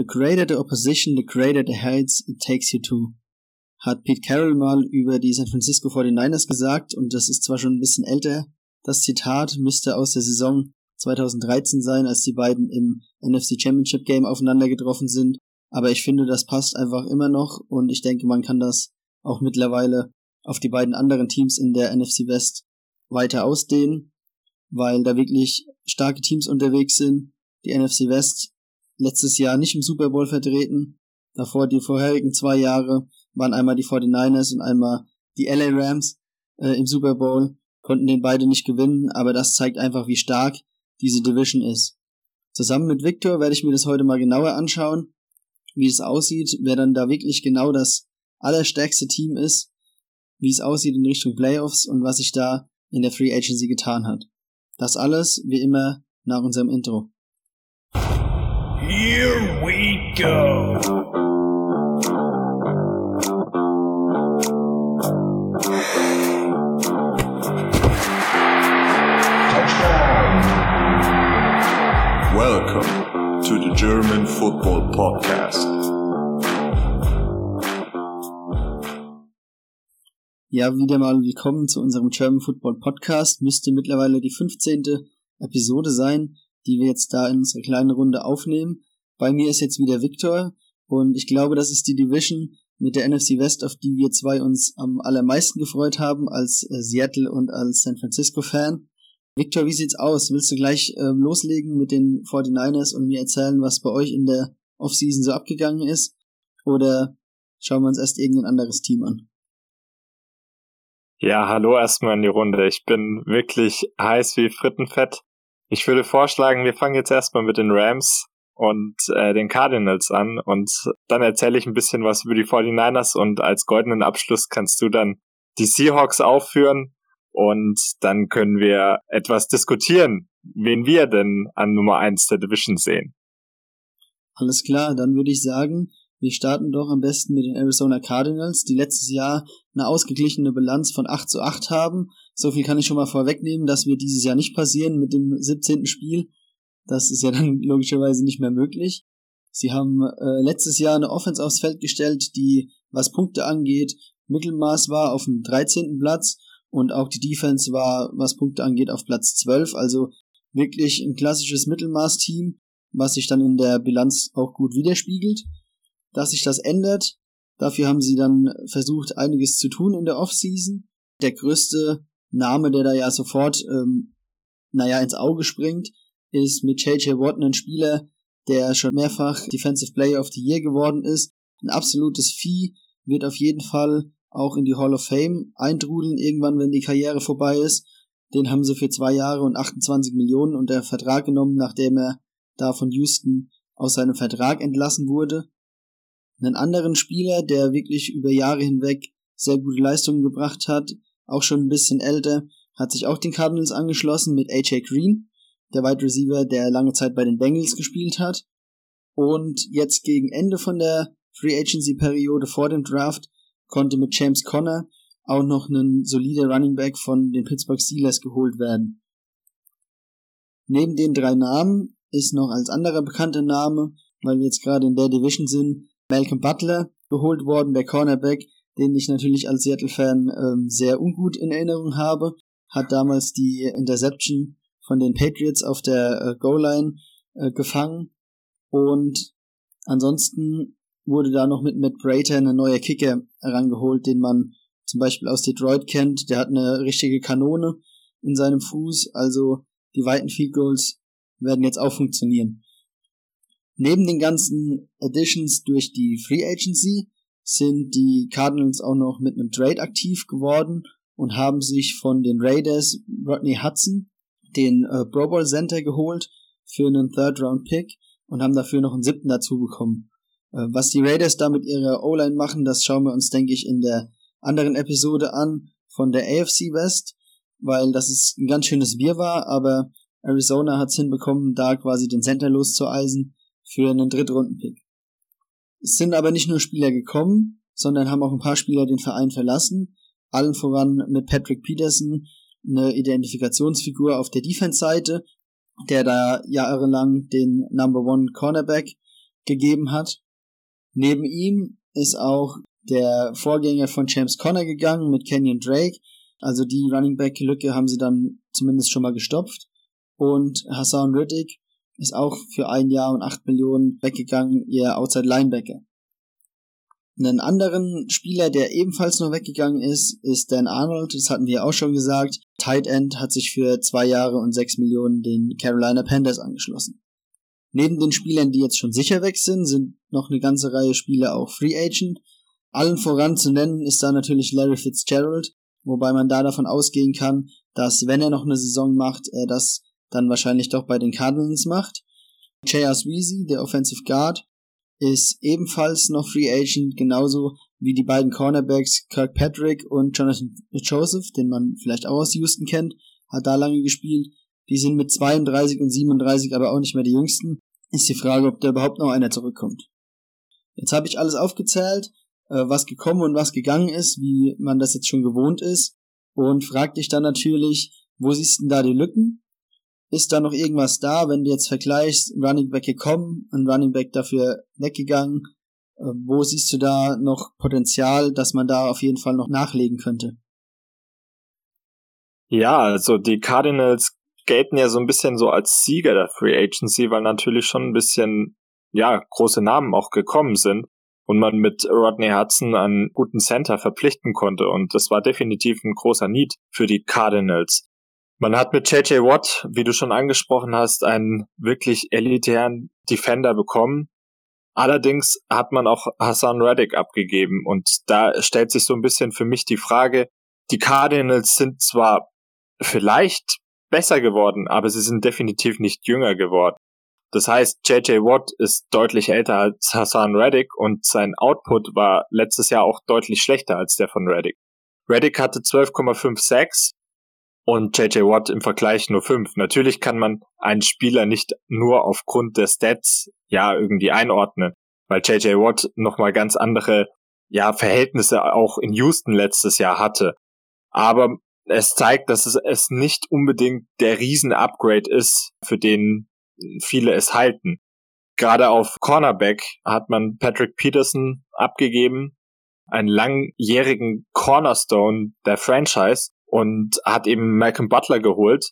The greater the opposition, the greater the heights it takes you to. Hat Pete Carroll mal über die San Francisco 49ers gesagt und das ist zwar schon ein bisschen älter. Das Zitat müsste aus der Saison 2013 sein, als die beiden im NFC Championship Game aufeinander getroffen sind. Aber ich finde, das passt einfach immer noch und ich denke, man kann das auch mittlerweile auf die beiden anderen Teams in der NFC West weiter ausdehnen, weil da wirklich starke Teams unterwegs sind. Die NFC West letztes Jahr nicht im Super Bowl vertreten. Davor die vorherigen zwei Jahre waren einmal die 49ers und einmal die LA Rams äh, im Super Bowl, konnten den beide nicht gewinnen, aber das zeigt einfach, wie stark diese Division ist. Zusammen mit Victor werde ich mir das heute mal genauer anschauen wie es aussieht, wer dann da wirklich genau das allerstärkste Team ist, wie es aussieht in Richtung Playoffs und was sich da in der Free Agency getan hat. Das alles, wie immer, nach unserem Intro. Here we go. Welcome to the German Football Podcast. Ja, wieder mal willkommen zu unserem German Football Podcast. Müsste mittlerweile die 15. Episode sein, die wir jetzt da in unserer kleinen Runde aufnehmen. Bei mir ist jetzt wieder Victor und ich glaube, das ist die Division mit der NFC West, auf die wir zwei uns am allermeisten gefreut haben als äh, Seattle und als San Francisco Fan. Victor, wie sieht's aus? Willst du gleich ähm, loslegen mit den 49ers und mir erzählen, was bei euch in der Offseason so abgegangen ist? Oder schauen wir uns erst irgendein anderes Team an? Ja, hallo erstmal in die Runde. Ich bin wirklich heiß wie Frittenfett. Ich würde vorschlagen, wir fangen jetzt erstmal mit den Rams und äh, den Cardinals an und dann erzähle ich ein bisschen was über die 49ers und als goldenen Abschluss kannst du dann die Seahawks aufführen und dann können wir etwas diskutieren, wen wir denn an Nummer eins der Division sehen. Alles klar, dann würde ich sagen, wir starten doch am besten mit den Arizona Cardinals, die letztes Jahr eine ausgeglichene Bilanz von 8 zu 8 haben. So viel kann ich schon mal vorwegnehmen, dass wir dieses Jahr nicht passieren mit dem 17. Spiel. Das ist ja dann logischerweise nicht mehr möglich. Sie haben äh, letztes Jahr eine Offense aufs Feld gestellt, die, was Punkte angeht, Mittelmaß war auf dem 13. Platz und auch die Defense war, was Punkte angeht, auf Platz 12. Also wirklich ein klassisches Mittelmaß-Team, was sich dann in der Bilanz auch gut widerspiegelt. Dass sich das ändert, dafür haben sie dann versucht, einiges zu tun in der Offseason. Der größte Name, der da ja sofort, ähm, naja, ins Auge springt, ist mit JJ Watt ein Spieler, der schon mehrfach Defensive Player of the Year geworden ist. Ein absolutes Vieh, wird auf jeden Fall auch in die Hall of Fame eintrudeln, irgendwann, wenn die Karriere vorbei ist. Den haben sie für zwei Jahre und 28 Millionen unter Vertrag genommen, nachdem er da von Houston aus seinem Vertrag entlassen wurde. Einen anderen Spieler, der wirklich über Jahre hinweg sehr gute Leistungen gebracht hat, auch schon ein bisschen älter, hat sich auch den Cardinals angeschlossen mit AJ Green, der Wide Receiver, der lange Zeit bei den Bengals gespielt hat. Und jetzt gegen Ende von der Free Agency Periode vor dem Draft konnte mit James Conner auch noch ein solider Running Back von den Pittsburgh Steelers geholt werden. Neben den drei Namen ist noch als anderer bekannter Name, weil wir jetzt gerade in der Division sind, Malcolm Butler geholt worden, der Cornerback, den ich natürlich als Seattle-Fan ähm, sehr ungut in Erinnerung habe, hat damals die Interception von den Patriots auf der äh, Goal-Line äh, gefangen und ansonsten wurde da noch mit Matt Prater ein neuer Kicker herangeholt, den man zum Beispiel aus Detroit kennt. Der hat eine richtige Kanone in seinem Fuß, also die weiten Field Goals werden jetzt auch funktionieren. Neben den ganzen Additions durch die Free Agency sind die Cardinals auch noch mit einem Trade aktiv geworden und haben sich von den Raiders Rodney Hudson, den äh, Pro Bowl Center geholt für einen Third Round Pick und haben dafür noch einen siebten dazu bekommen. Äh, was die Raiders da mit ihrer O-Line machen, das schauen wir uns, denke ich, in der anderen Episode an von der AFC West, weil das ist ein ganz schönes Wirrwarr, aber Arizona hat es hinbekommen, da quasi den Center loszueisen für einen Drittrunden-Pick. Es sind aber nicht nur Spieler gekommen, sondern haben auch ein paar Spieler den Verein verlassen. Allen voran mit Patrick Peterson, eine Identifikationsfigur auf der Defense-Seite, der da jahrelang den Number One Cornerback gegeben hat. Neben ihm ist auch der Vorgänger von James Conner gegangen mit Kenyon Drake. Also die Running Back Lücke haben sie dann zumindest schon mal gestopft. Und Hassan Riddick ist auch für ein Jahr und acht Millionen weggegangen, ihr Outside Linebacker. Einen anderen Spieler, der ebenfalls nur weggegangen ist, ist Dan Arnold. Das hatten wir auch schon gesagt. Tight End hat sich für zwei Jahre und sechs Millionen den Carolina Panthers angeschlossen. Neben den Spielern, die jetzt schon sicher weg sind, sind noch eine ganze Reihe Spieler auch Free Agent. Allen voran zu nennen ist da natürlich Larry Fitzgerald, wobei man da davon ausgehen kann, dass wenn er noch eine Saison macht, er das dann wahrscheinlich doch bei den Cardinals macht. J.R. Sweezy, der Offensive Guard, ist ebenfalls noch Free Agent, genauso wie die beiden Cornerbacks Kirkpatrick und Jonathan Joseph, den man vielleicht auch aus Houston kennt, hat da lange gespielt. Die sind mit 32 und 37 aber auch nicht mehr die jüngsten. Ist die Frage, ob da überhaupt noch einer zurückkommt. Jetzt habe ich alles aufgezählt, äh, was gekommen und was gegangen ist, wie man das jetzt schon gewohnt ist. Und frag dich dann natürlich, wo siehst du denn da die Lücken? Ist da noch irgendwas da, wenn du jetzt vergleichst, Running Back gekommen, ein Running Back dafür weggegangen? Äh, wo siehst du da noch Potenzial, dass man da auf jeden Fall noch nachlegen könnte? Ja, also die Cardinals gelten ja so ein bisschen so als Sieger der Free Agency, weil natürlich schon ein bisschen, ja, große Namen auch gekommen sind und man mit Rodney Hudson einen guten Center verpflichten konnte und das war definitiv ein großer Need für die Cardinals. Man hat mit JJ Watt, wie du schon angesprochen hast, einen wirklich elitären Defender bekommen. Allerdings hat man auch Hassan Reddick abgegeben und da stellt sich so ein bisschen für mich die Frage, die Cardinals sind zwar vielleicht besser geworden, aber sie sind definitiv nicht jünger geworden. Das heißt, JJ Watt ist deutlich älter als Hassan Reddick und sein Output war letztes Jahr auch deutlich schlechter als der von Reddick. Reddick hatte 12,56 und JJ Watt im Vergleich nur fünf. Natürlich kann man einen Spieler nicht nur aufgrund der Stats ja irgendwie einordnen, weil JJ Watt nochmal ganz andere ja Verhältnisse auch in Houston letztes Jahr hatte. Aber es zeigt, dass es, es nicht unbedingt der Riesen-Upgrade ist, für den viele es halten. Gerade auf Cornerback hat man Patrick Peterson abgegeben, einen langjährigen Cornerstone der Franchise, und hat eben Malcolm Butler geholt.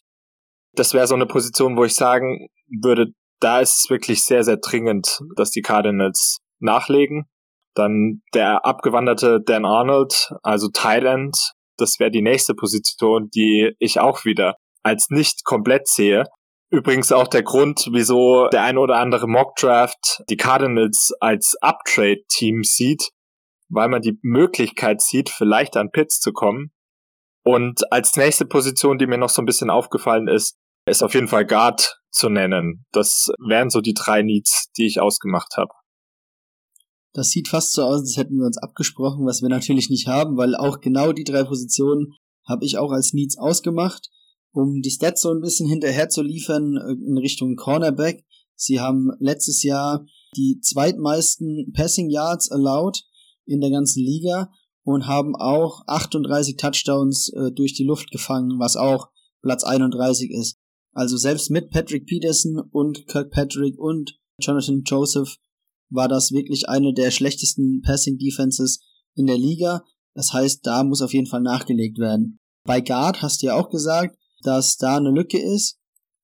Das wäre so eine Position, wo ich sagen würde, da ist es wirklich sehr, sehr dringend, dass die Cardinals nachlegen. Dann der abgewanderte Dan Arnold, also Thailand, das wäre die nächste Position, die ich auch wieder als nicht komplett sehe. Übrigens auch der Grund, wieso der eine oder andere Mock Draft die Cardinals als Uptrade-Team sieht, weil man die Möglichkeit sieht, vielleicht an Pitts zu kommen. Und als nächste Position, die mir noch so ein bisschen aufgefallen ist, ist auf jeden Fall Guard zu nennen. Das wären so die drei Needs, die ich ausgemacht habe. Das sieht fast so aus, als hätten wir uns abgesprochen, was wir natürlich nicht haben, weil auch genau die drei Positionen habe ich auch als Needs ausgemacht, um die Stats so ein bisschen hinterher zu liefern äh, in Richtung Cornerback. Sie haben letztes Jahr die zweitmeisten Passing Yards allowed in der ganzen Liga und haben auch 38 Touchdowns äh, durch die Luft gefangen, was auch Platz 31 ist. Also selbst mit Patrick Peterson und Kirkpatrick und Jonathan Joseph war das wirklich eine der schlechtesten Passing Defenses in der Liga. Das heißt, da muss auf jeden Fall nachgelegt werden. Bei Guard hast du ja auch gesagt, dass da eine Lücke ist.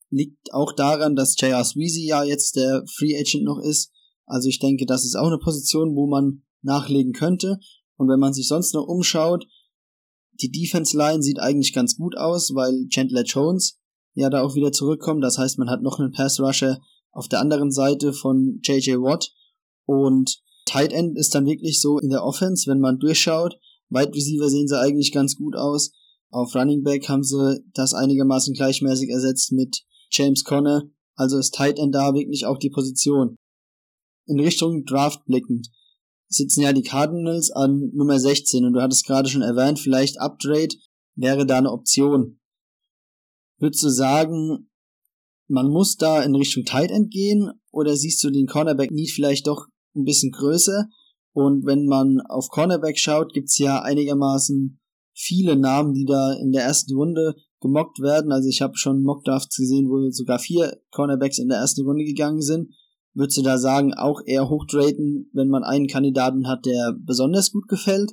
Liegt auch daran, dass J.R. Sweezy ja jetzt der Free Agent noch ist. Also ich denke, das ist auch eine Position, wo man nachlegen könnte. Und wenn man sich sonst noch umschaut, die Defense Line sieht eigentlich ganz gut aus, weil Chandler Jones ja da auch wieder zurückkommt. Das heißt, man hat noch einen Pass Rusher auf der anderen Seite von JJ Watt und Tight End ist dann wirklich so in der Offense, wenn man durchschaut. Wide Receiver sehen sie eigentlich ganz gut aus. Auf Running Back haben sie das einigermaßen gleichmäßig ersetzt mit James Conner. Also ist Tight End da wirklich auch die Position. In Richtung Draft blickend sitzen ja die Cardinals an Nummer 16 und du hattest gerade schon erwähnt, vielleicht Upgrade wäre da eine Option. Würdest du sagen, man muss da in Richtung Tight End gehen oder siehst du den Cornerback Need vielleicht doch ein bisschen größer? Und wenn man auf Cornerback schaut, gibt's ja einigermaßen viele Namen, die da in der ersten Runde gemockt werden. Also ich habe schon Mockdrafts gesehen, wo sogar vier Cornerbacks in der ersten Runde gegangen sind. Würdest du da sagen, auch eher hochtraden, wenn man einen Kandidaten hat, der besonders gut gefällt?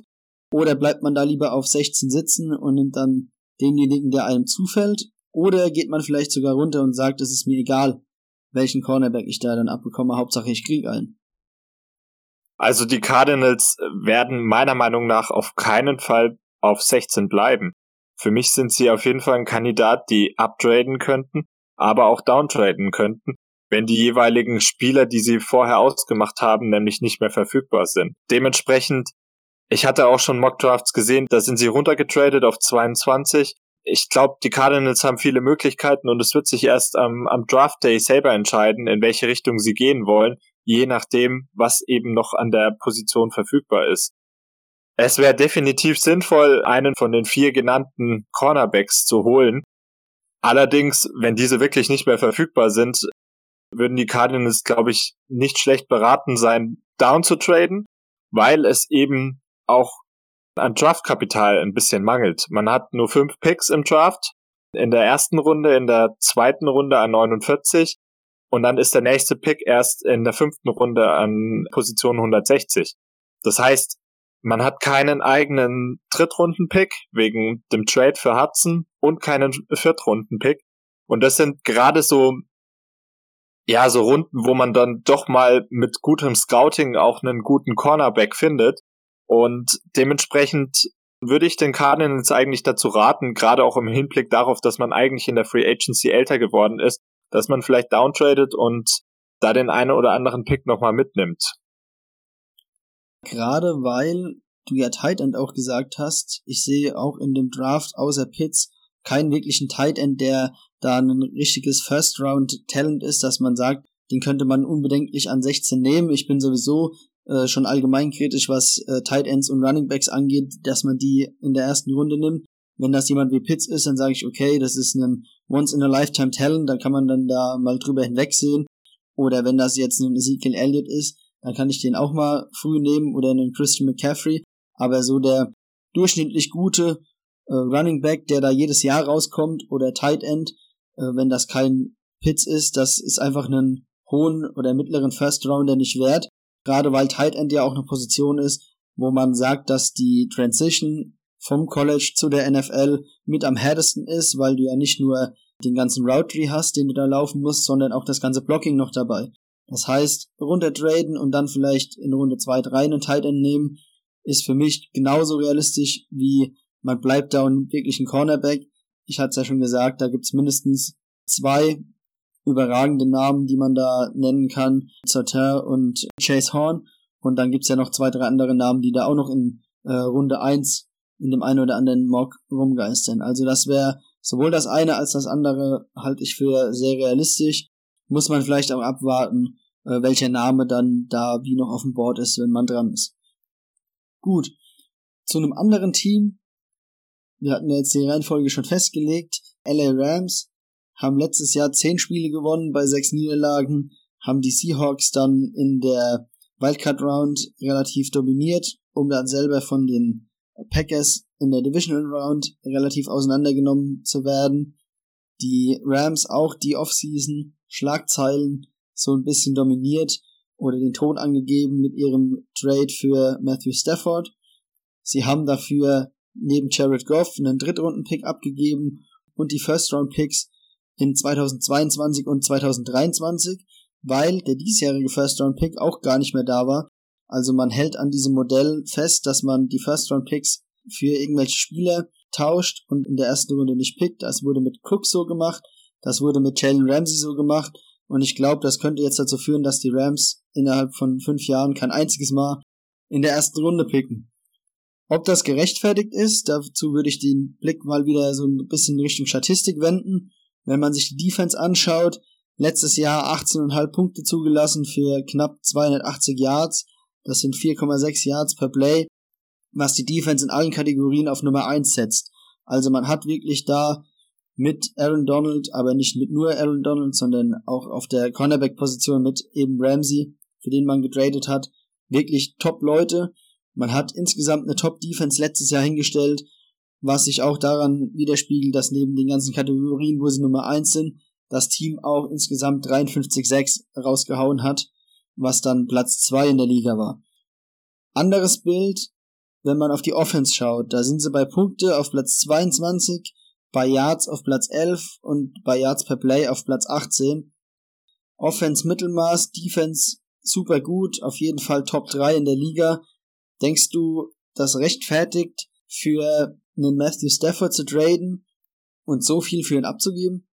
Oder bleibt man da lieber auf 16 sitzen und nimmt dann denjenigen, der einem zufällt? Oder geht man vielleicht sogar runter und sagt, es ist mir egal, welchen Cornerback ich da dann abbekomme, Hauptsache ich krieg einen? Also die Cardinals werden meiner Meinung nach auf keinen Fall auf 16 bleiben. Für mich sind sie auf jeden Fall ein Kandidat, die uptraden könnten, aber auch downtraden könnten, wenn die jeweiligen Spieler, die sie vorher ausgemacht haben, nämlich nicht mehr verfügbar sind. Dementsprechend, ich hatte auch schon Mockdrafts gesehen, da sind sie runtergetradet auf 22. Ich glaube, die Cardinals haben viele Möglichkeiten und es wird sich erst am, am Draft Day selber entscheiden, in welche Richtung sie gehen wollen, je nachdem, was eben noch an der Position verfügbar ist. Es wäre definitiv sinnvoll, einen von den vier genannten Cornerbacks zu holen. Allerdings, wenn diese wirklich nicht mehr verfügbar sind, würden die Cardinals, glaube ich, nicht schlecht beraten sein, down zu traden, weil es eben auch an Draftkapital ein bisschen mangelt. Man hat nur fünf Picks im Draft, in der ersten Runde, in der zweiten Runde an 49 und dann ist der nächste Pick erst in der fünften Runde an Position 160. Das heißt, man hat keinen eigenen Drittrunden-Pick wegen dem Trade für Hudson und keinen Viertrunden-Pick. Und das sind gerade so, ja, so Runden, wo man dann doch mal mit gutem Scouting auch einen guten Cornerback findet. Und dementsprechend würde ich den Cardinals eigentlich dazu raten, gerade auch im Hinblick darauf, dass man eigentlich in der Free Agency älter geworden ist, dass man vielleicht downtradet und da den einen oder anderen Pick nochmal mitnimmt. Gerade weil du ja Tight End auch gesagt hast, ich sehe auch in dem Draft außer Pitts keinen wirklichen Tight End, der da ein richtiges First Round Talent ist, dass man sagt, den könnte man unbedenklich an 16 nehmen. Ich bin sowieso äh, schon allgemein kritisch, was äh, Tight Ends und Running Backs angeht, dass man die in der ersten Runde nimmt. Wenn das jemand wie Pitts ist, dann sage ich, okay, das ist ein Once in a Lifetime Talent, dann kann man dann da mal drüber hinwegsehen. Oder wenn das jetzt ein Ezekiel Elliott ist, dann kann ich den auch mal früh nehmen oder einen Christian McCaffrey. Aber so der durchschnittlich gute äh, Running Back, der da jedes Jahr rauskommt, oder Tight End, äh, wenn das kein Pitts ist, das ist einfach einen hohen oder mittleren First Rounder nicht wert. Gerade weil Tight End ja auch eine Position ist, wo man sagt, dass die Transition vom College zu der NFL mit am härtesten ist, weil du ja nicht nur den ganzen Route hast, den du da laufen musst, sondern auch das ganze Blocking noch dabei. Das heißt, runter traden und dann vielleicht in Runde 2, 3 einen Tight End nehmen, ist für mich genauso realistisch wie man bleibt da und wirklich ein Cornerback. Ich hatte es ja schon gesagt, da gibt's mindestens zwei überragende Namen, die man da nennen kann. Sauter und Chase Horn. Und dann gibt's ja noch zwei, drei andere Namen, die da auch noch in äh, Runde 1 in dem einen oder anderen Mock rumgeistern. Also das wäre sowohl das eine als das andere halte ich für sehr realistisch muss man vielleicht auch abwarten, äh, welcher Name dann da wie noch auf dem Board ist, wenn man dran ist. Gut. Zu einem anderen Team. Wir hatten jetzt die Reihenfolge schon festgelegt. LA Rams haben letztes Jahr zehn Spiele gewonnen bei sechs Niederlagen, haben die Seahawks dann in der Wildcard Round relativ dominiert, um dann selber von den Packers in der Divisional Round relativ auseinandergenommen zu werden. Die Rams auch die Offseason Schlagzeilen so ein bisschen dominiert oder den Ton angegeben mit ihrem Trade für Matthew Stafford. Sie haben dafür neben Jared Goff einen Drittrunden-Pick abgegeben und die First-Round-Picks in 2022 und 2023, weil der diesjährige First-Round-Pick auch gar nicht mehr da war. Also man hält an diesem Modell fest, dass man die First-Round-Picks für irgendwelche Spieler tauscht und in der ersten Runde nicht pickt. Das wurde mit Cook so gemacht. Das wurde mit Jalen Ramsey so gemacht und ich glaube, das könnte jetzt dazu führen, dass die Rams innerhalb von fünf Jahren kein einziges Mal in der ersten Runde picken. Ob das gerechtfertigt ist, dazu würde ich den Blick mal wieder so ein bisschen Richtung Statistik wenden. Wenn man sich die Defense anschaut, letztes Jahr 18,5 Punkte zugelassen für knapp 280 Yards. Das sind 4,6 Yards per Play, was die Defense in allen Kategorien auf Nummer 1 setzt. Also man hat wirklich da mit Aaron Donald, aber nicht mit nur Aaron Donald, sondern auch auf der Cornerback-Position mit eben Ramsey, für den man getradet hat. Wirklich Top-Leute. Man hat insgesamt eine Top-Defense letztes Jahr hingestellt, was sich auch daran widerspiegelt, dass neben den ganzen Kategorien, wo sie Nummer eins sind, das Team auch insgesamt 53-6 rausgehauen hat, was dann Platz 2 in der Liga war. Anderes Bild, wenn man auf die Offense schaut, da sind sie bei Punkte auf Platz 22, bei Yards auf Platz 11 und bei Yards per Play auf Platz 18. Offense Mittelmaß, Defense super gut, auf jeden Fall Top 3 in der Liga. Denkst du, das rechtfertigt für einen Matthew Stafford zu traden und so viel für ihn abzugeben?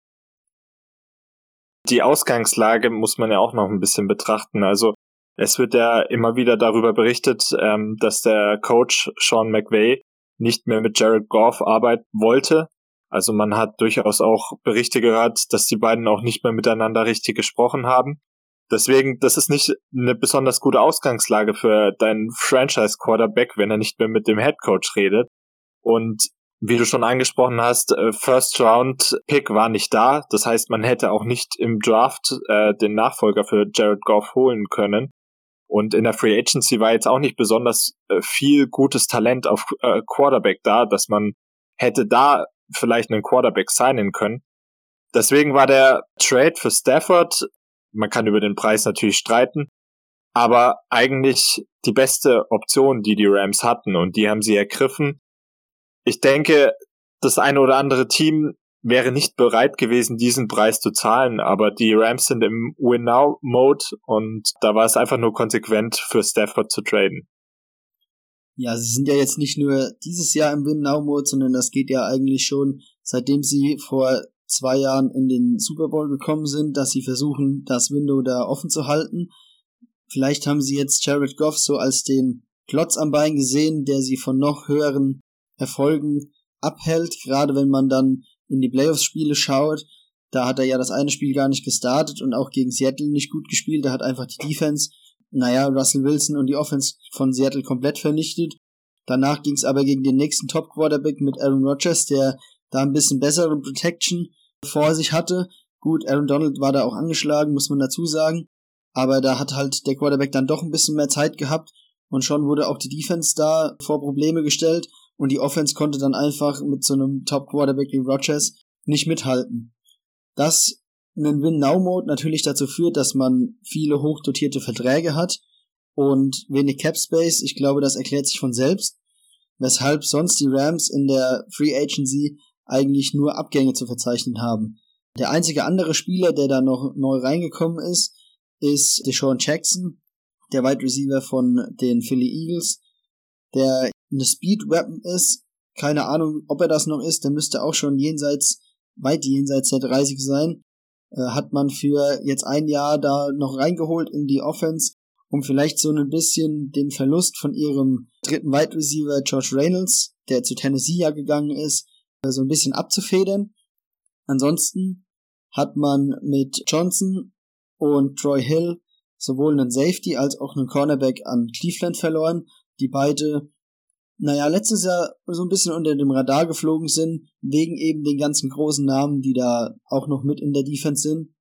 Die Ausgangslage muss man ja auch noch ein bisschen betrachten. Also es wird ja immer wieder darüber berichtet, ähm, dass der Coach Sean McVay nicht mehr mit Jared Goff arbeiten wollte. Also man hat durchaus auch Berichte gehört, dass die beiden auch nicht mehr miteinander richtig gesprochen haben. Deswegen, das ist nicht eine besonders gute Ausgangslage für deinen Franchise-Quarterback, wenn er nicht mehr mit dem Head Coach redet. Und wie du schon angesprochen hast, äh, First Round Pick war nicht da. Das heißt, man hätte auch nicht im Draft äh, den Nachfolger für Jared Goff holen können. Und in der Free Agency war jetzt auch nicht besonders äh, viel gutes Talent auf äh, Quarterback da, dass man hätte da vielleicht einen Quarterback signen können. Deswegen war der Trade für Stafford, man kann über den Preis natürlich streiten, aber eigentlich die beste Option, die die Rams hatten und die haben sie ergriffen. Ich denke, das eine oder andere Team wäre nicht bereit gewesen, diesen Preis zu zahlen, aber die Rams sind im Win-Now-Mode und da war es einfach nur konsequent für Stafford zu traden. Ja, sie sind ja jetzt nicht nur dieses Jahr im Win-Now-Mode, sondern das geht ja eigentlich schon, seitdem sie vor zwei Jahren in den Super Bowl gekommen sind, dass sie versuchen, das Window da offen zu halten. Vielleicht haben sie jetzt Jared Goff so als den Klotz am Bein gesehen, der sie von noch höheren Erfolgen abhält, gerade wenn man dann in die Playoffs-Spiele schaut. Da hat er ja das eine Spiel gar nicht gestartet und auch gegen Seattle nicht gut gespielt. Da hat einfach die Defense, naja, Russell Wilson und die Offense von Seattle komplett vernichtet. Danach ging es aber gegen den nächsten Top-Quarterback mit Aaron Rodgers, der da ein bisschen bessere Protection vor sich hatte. Gut, Aaron Donald war da auch angeschlagen, muss man dazu sagen. Aber da hat halt der Quarterback dann doch ein bisschen mehr Zeit gehabt und schon wurde auch die Defense da vor Probleme gestellt und die Offense konnte dann einfach mit so einem Top-Quarterback wie Rogers nicht mithalten. Das einen Win-Now-Mode natürlich dazu führt, dass man viele hochdotierte Verträge hat und wenig Cap-Space. Ich glaube, das erklärt sich von selbst, weshalb sonst die Rams in der Free Agency eigentlich nur Abgänge zu verzeichnen haben. Der einzige andere Spieler, der da noch neu reingekommen ist, ist Deshaun Jackson, der Wide Receiver von den Philly Eagles, der eine Speed Weapon ist. Keine Ahnung, ob er das noch ist. Der müsste auch schon jenseits, weit jenseits der 30 sein. Äh, hat man für jetzt ein Jahr da noch reingeholt in die Offense, um vielleicht so ein bisschen den Verlust von ihrem dritten Wide Receiver Josh Reynolds, der zu Tennessee ja gegangen ist, so ein bisschen abzufedern. Ansonsten hat man mit Johnson und Troy Hill sowohl einen Safety als auch einen Cornerback an Cleveland verloren, die beide, naja, letztes Jahr so ein bisschen unter dem Radar geflogen sind, wegen eben den ganzen großen Namen, die da auch noch mit in der Defense sind.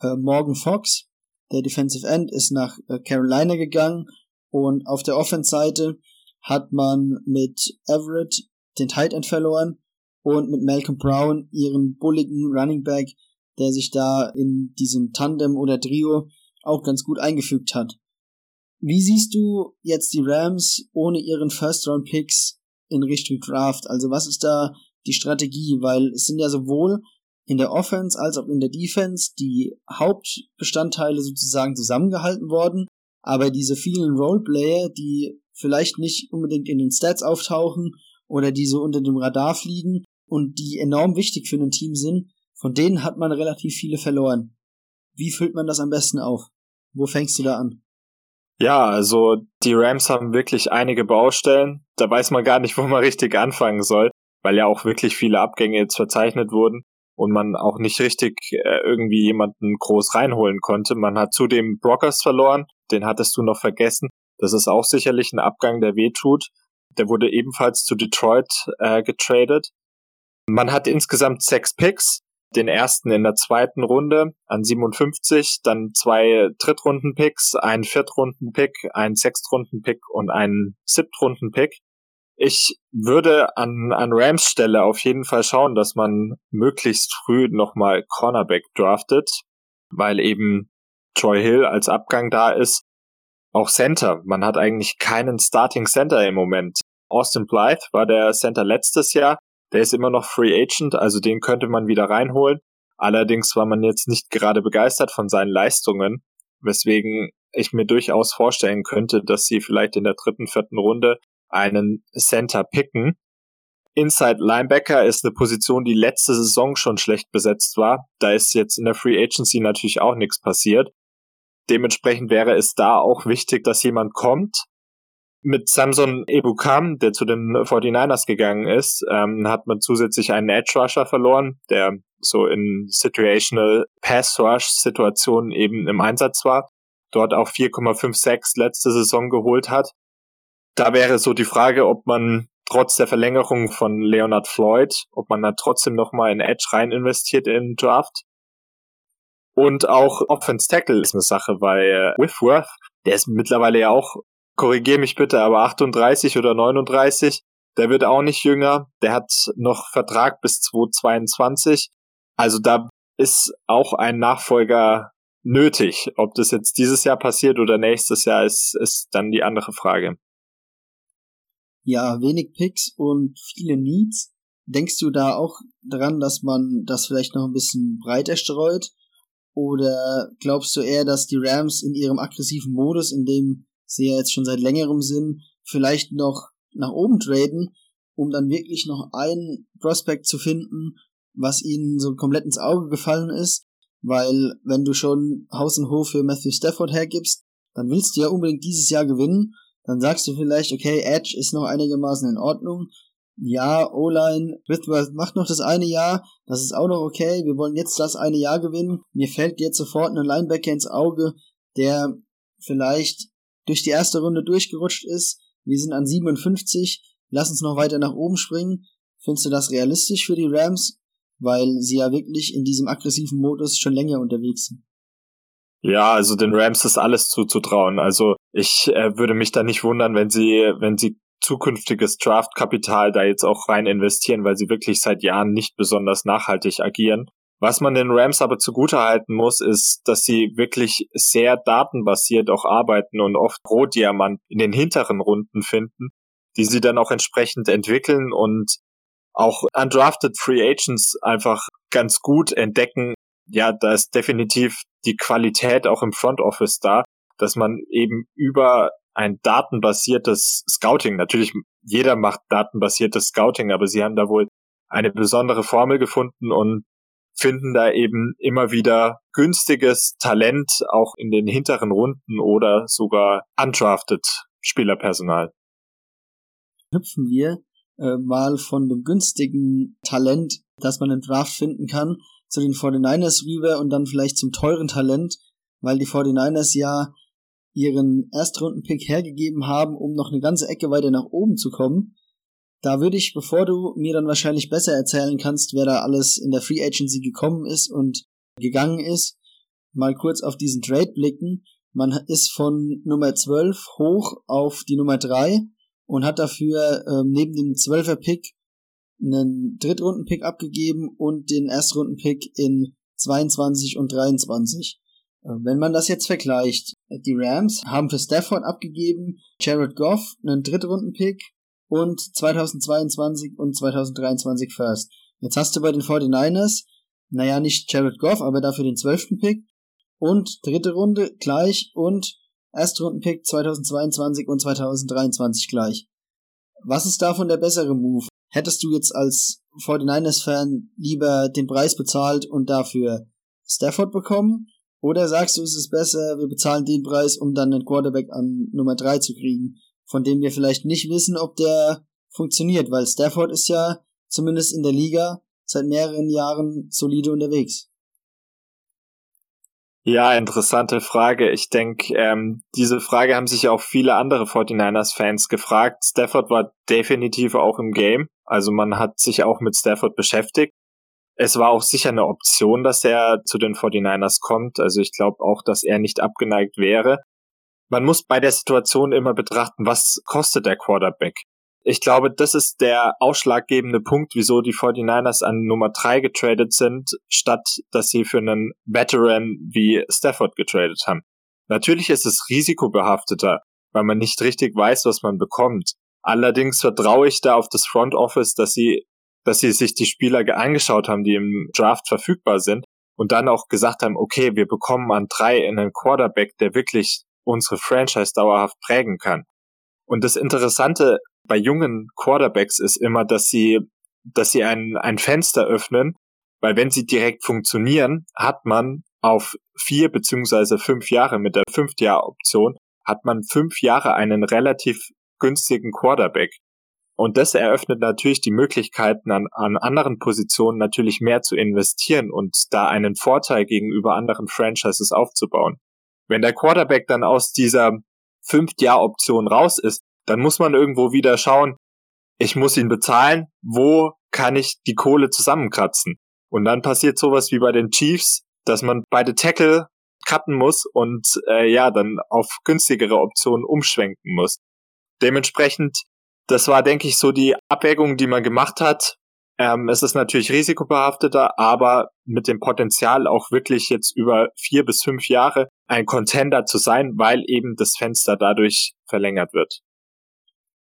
Äh, Morgan Fox, der Defensive End, ist nach äh, Carolina gegangen und auf der Offense-Seite hat man mit Everett den Tight End verloren und mit Malcolm Brown ihren bulligen Running Back, der sich da in diesem Tandem oder Trio auch ganz gut eingefügt hat. Wie siehst du jetzt die Rams ohne ihren First-Round-Picks in Richtung Draft? Also was ist da die Strategie? Weil es sind ja sowohl in der Offense als auch in der Defense die Hauptbestandteile sozusagen zusammengehalten worden, aber diese vielen Roleplayer, die vielleicht nicht unbedingt in den Stats auftauchen oder die so unter dem Radar fliegen, und die enorm wichtig für ein Team sind, von denen hat man relativ viele verloren. Wie füllt man das am besten auf? Wo fängst du da an? Ja, also die Rams haben wirklich einige Baustellen. Da weiß man gar nicht, wo man richtig anfangen soll, weil ja auch wirklich viele Abgänge jetzt verzeichnet wurden und man auch nicht richtig äh, irgendwie jemanden groß reinholen konnte. Man hat zudem Brockers verloren, den hattest du noch vergessen. Das ist auch sicherlich ein Abgang, der wehtut. Der wurde ebenfalls zu Detroit äh, getradet. Man hat insgesamt sechs Picks. Den ersten in der zweiten Runde an 57, dann zwei Drittrunden-Picks, einen Viertrunden-Pick, einen Sechstrunden-Pick und einen Siebtrunden-Pick. Ich würde an, an Rams Stelle auf jeden Fall schauen, dass man möglichst früh nochmal Cornerback draftet, weil eben Troy Hill als Abgang da ist. Auch Center. Man hat eigentlich keinen Starting Center im Moment. Austin Blythe war der Center letztes Jahr. Der ist immer noch Free Agent, also den könnte man wieder reinholen. Allerdings war man jetzt nicht gerade begeistert von seinen Leistungen, weswegen ich mir durchaus vorstellen könnte, dass sie vielleicht in der dritten, vierten Runde einen Center picken. Inside Linebacker ist eine Position, die letzte Saison schon schlecht besetzt war. Da ist jetzt in der Free Agency natürlich auch nichts passiert. Dementsprechend wäre es da auch wichtig, dass jemand kommt. Mit Samson Ebukam, der zu den 49ers gegangen ist, ähm, hat man zusätzlich einen Edge Rusher verloren, der so in Situational Pass Rush Situationen eben im Einsatz war. Dort auch 4,56 letzte Saison geholt hat da wäre so die Frage, ob man trotz der Verlängerung von Leonard Floyd, ob man dann trotzdem nochmal in Edge rein investiert in Draft. Und auch Offense Tackle ist eine Sache, weil Whitworth, der ist mittlerweile ja auch, korrigier mich bitte, aber 38 oder 39, der wird auch nicht jünger, der hat noch Vertrag bis 2022. Also da ist auch ein Nachfolger nötig. Ob das jetzt dieses Jahr passiert oder nächstes Jahr ist, ist dann die andere Frage ja, wenig Picks und viele Needs. Denkst du da auch dran, dass man das vielleicht noch ein bisschen breiter streut? Oder glaubst du eher, dass die Rams in ihrem aggressiven Modus, in dem sie ja jetzt schon seit längerem sind, vielleicht noch nach oben traden, um dann wirklich noch einen Prospect zu finden, was ihnen so komplett ins Auge gefallen ist? Weil wenn du schon Haus und Hof für Matthew Stafford hergibst, dann willst du ja unbedingt dieses Jahr gewinnen dann sagst du vielleicht, okay, Edge ist noch einigermaßen in Ordnung. Ja, O-Line, Whitworth macht noch das eine Jahr, das ist auch noch okay, wir wollen jetzt das eine Jahr gewinnen. Mir fällt jetzt sofort ein Linebacker ins Auge, der vielleicht durch die erste Runde durchgerutscht ist. Wir sind an 57, lass uns noch weiter nach oben springen. Findest du das realistisch für die Rams? Weil sie ja wirklich in diesem aggressiven Modus schon länger unterwegs sind. Ja, also den Rams ist alles zuzutrauen. Also ich äh, würde mich da nicht wundern, wenn sie, wenn sie zukünftiges Draftkapital da jetzt auch rein investieren, weil sie wirklich seit Jahren nicht besonders nachhaltig agieren. Was man den Rams aber zugutehalten muss, ist, dass sie wirklich sehr datenbasiert auch arbeiten und oft Rohdiamant in den hinteren Runden finden, die sie dann auch entsprechend entwickeln und auch undrafted Free Agents einfach ganz gut entdecken. Ja, da ist definitiv die Qualität auch im Front Office da, dass man eben über ein datenbasiertes Scouting, natürlich jeder macht datenbasiertes Scouting, aber sie haben da wohl eine besondere Formel gefunden und finden da eben immer wieder günstiges Talent auch in den hinteren Runden oder sogar undrafted Spielerpersonal. Hüpfen wir äh, mal von dem günstigen Talent, das man im Draft finden kann, zu den 49ers rüber und dann vielleicht zum teuren Talent, weil die 49ers ja ihren Erstrundenpick hergegeben haben, um noch eine ganze Ecke weiter nach oben zu kommen. Da würde ich, bevor du mir dann wahrscheinlich besser erzählen kannst, wer da alles in der Free Agency gekommen ist und gegangen ist, mal kurz auf diesen Trade blicken. Man ist von Nummer 12 hoch auf die Nummer 3 und hat dafür ähm, neben dem 12er Pick einen Drittrunden-Pick abgegeben und den Erstrunden-Pick in 22 und 23. Äh, wenn man das jetzt vergleicht, die Rams haben für Stafford abgegeben Jared Goff einen Drittrunden-Pick und 2022 und 2023 First. Jetzt hast du bei den 49ers, naja, nicht Jared Goff, aber dafür den zwölften Pick und dritte Runde gleich und Erstrunden-Pick 2022 und 2023 gleich. Was ist davon der bessere Move? hättest du jetzt als 49ers-Fan lieber den Preis bezahlt und dafür Stafford bekommen? Oder sagst du, es ist besser, wir bezahlen den Preis, um dann einen Quarterback an Nummer 3 zu kriegen, von dem wir vielleicht nicht wissen, ob der funktioniert, weil Stafford ist ja zumindest in der Liga seit mehreren Jahren solide unterwegs. Ja, interessante Frage. Ich denke, ähm, diese Frage haben sich auch viele andere 49ers-Fans gefragt. Stafford war definitiv auch im Game. Also man hat sich auch mit Stafford beschäftigt. Es war auch sicher eine Option, dass er zu den 49ers kommt. Also ich glaube auch, dass er nicht abgeneigt wäre. Man muss bei der Situation immer betrachten, was kostet der Quarterback. Ich glaube, das ist der ausschlaggebende Punkt, wieso die 49ers an Nummer 3 getradet sind, statt dass sie für einen Veteran wie Stafford getradet haben. Natürlich ist es risikobehafteter, weil man nicht richtig weiß, was man bekommt. Allerdings vertraue ich da auf das Front Office, dass sie, dass sie sich die Spieler angeschaut haben, die im Draft verfügbar sind und dann auch gesagt haben, okay, wir bekommen an drei einen Quarterback, der wirklich unsere Franchise dauerhaft prägen kann. Und das Interessante bei jungen Quarterbacks ist immer, dass sie, dass sie ein, ein Fenster öffnen, weil wenn sie direkt funktionieren, hat man auf vier beziehungsweise fünf Jahre mit der Fünftjahr-Option hat man fünf Jahre einen relativ günstigen Quarterback. Und das eröffnet natürlich die Möglichkeiten, an, an anderen Positionen natürlich mehr zu investieren und da einen Vorteil gegenüber anderen Franchises aufzubauen. Wenn der Quarterback dann aus dieser Fünftjahr-Option raus ist, dann muss man irgendwo wieder schauen, ich muss ihn bezahlen, wo kann ich die Kohle zusammenkratzen? Und dann passiert sowas wie bei den Chiefs, dass man beide Tackle cutten muss und äh, ja, dann auf günstigere Optionen umschwenken muss. Dementsprechend, das war, denke ich, so die Abwägung, die man gemacht hat. Ähm, es ist natürlich risikobehafteter, aber mit dem Potenzial auch wirklich jetzt über vier bis fünf Jahre ein Contender zu sein, weil eben das Fenster dadurch verlängert wird.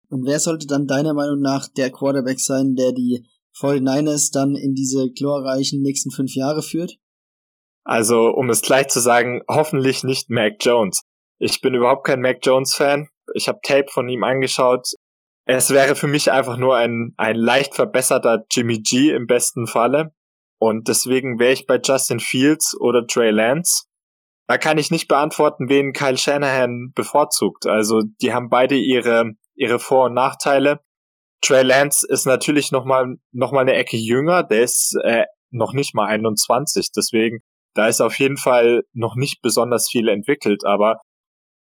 Und wer sollte dann deiner Meinung nach der Quarterback sein, der die 49ers dann in diese glorreichen nächsten fünf Jahre führt? Also, um es gleich zu sagen, hoffentlich nicht Mac Jones. Ich bin überhaupt kein Mac Jones Fan. Ich habe Tape von ihm angeschaut. Es wäre für mich einfach nur ein, ein leicht verbesserter Jimmy G im besten Falle. Und deswegen wäre ich bei Justin Fields oder Trey Lance. Da kann ich nicht beantworten, wen Kyle Shanahan bevorzugt. Also die haben beide ihre, ihre Vor- und Nachteile. Trey Lance ist natürlich nochmal noch mal eine Ecke jünger. Der ist äh, noch nicht mal 21. Deswegen da ist auf jeden Fall noch nicht besonders viel entwickelt, aber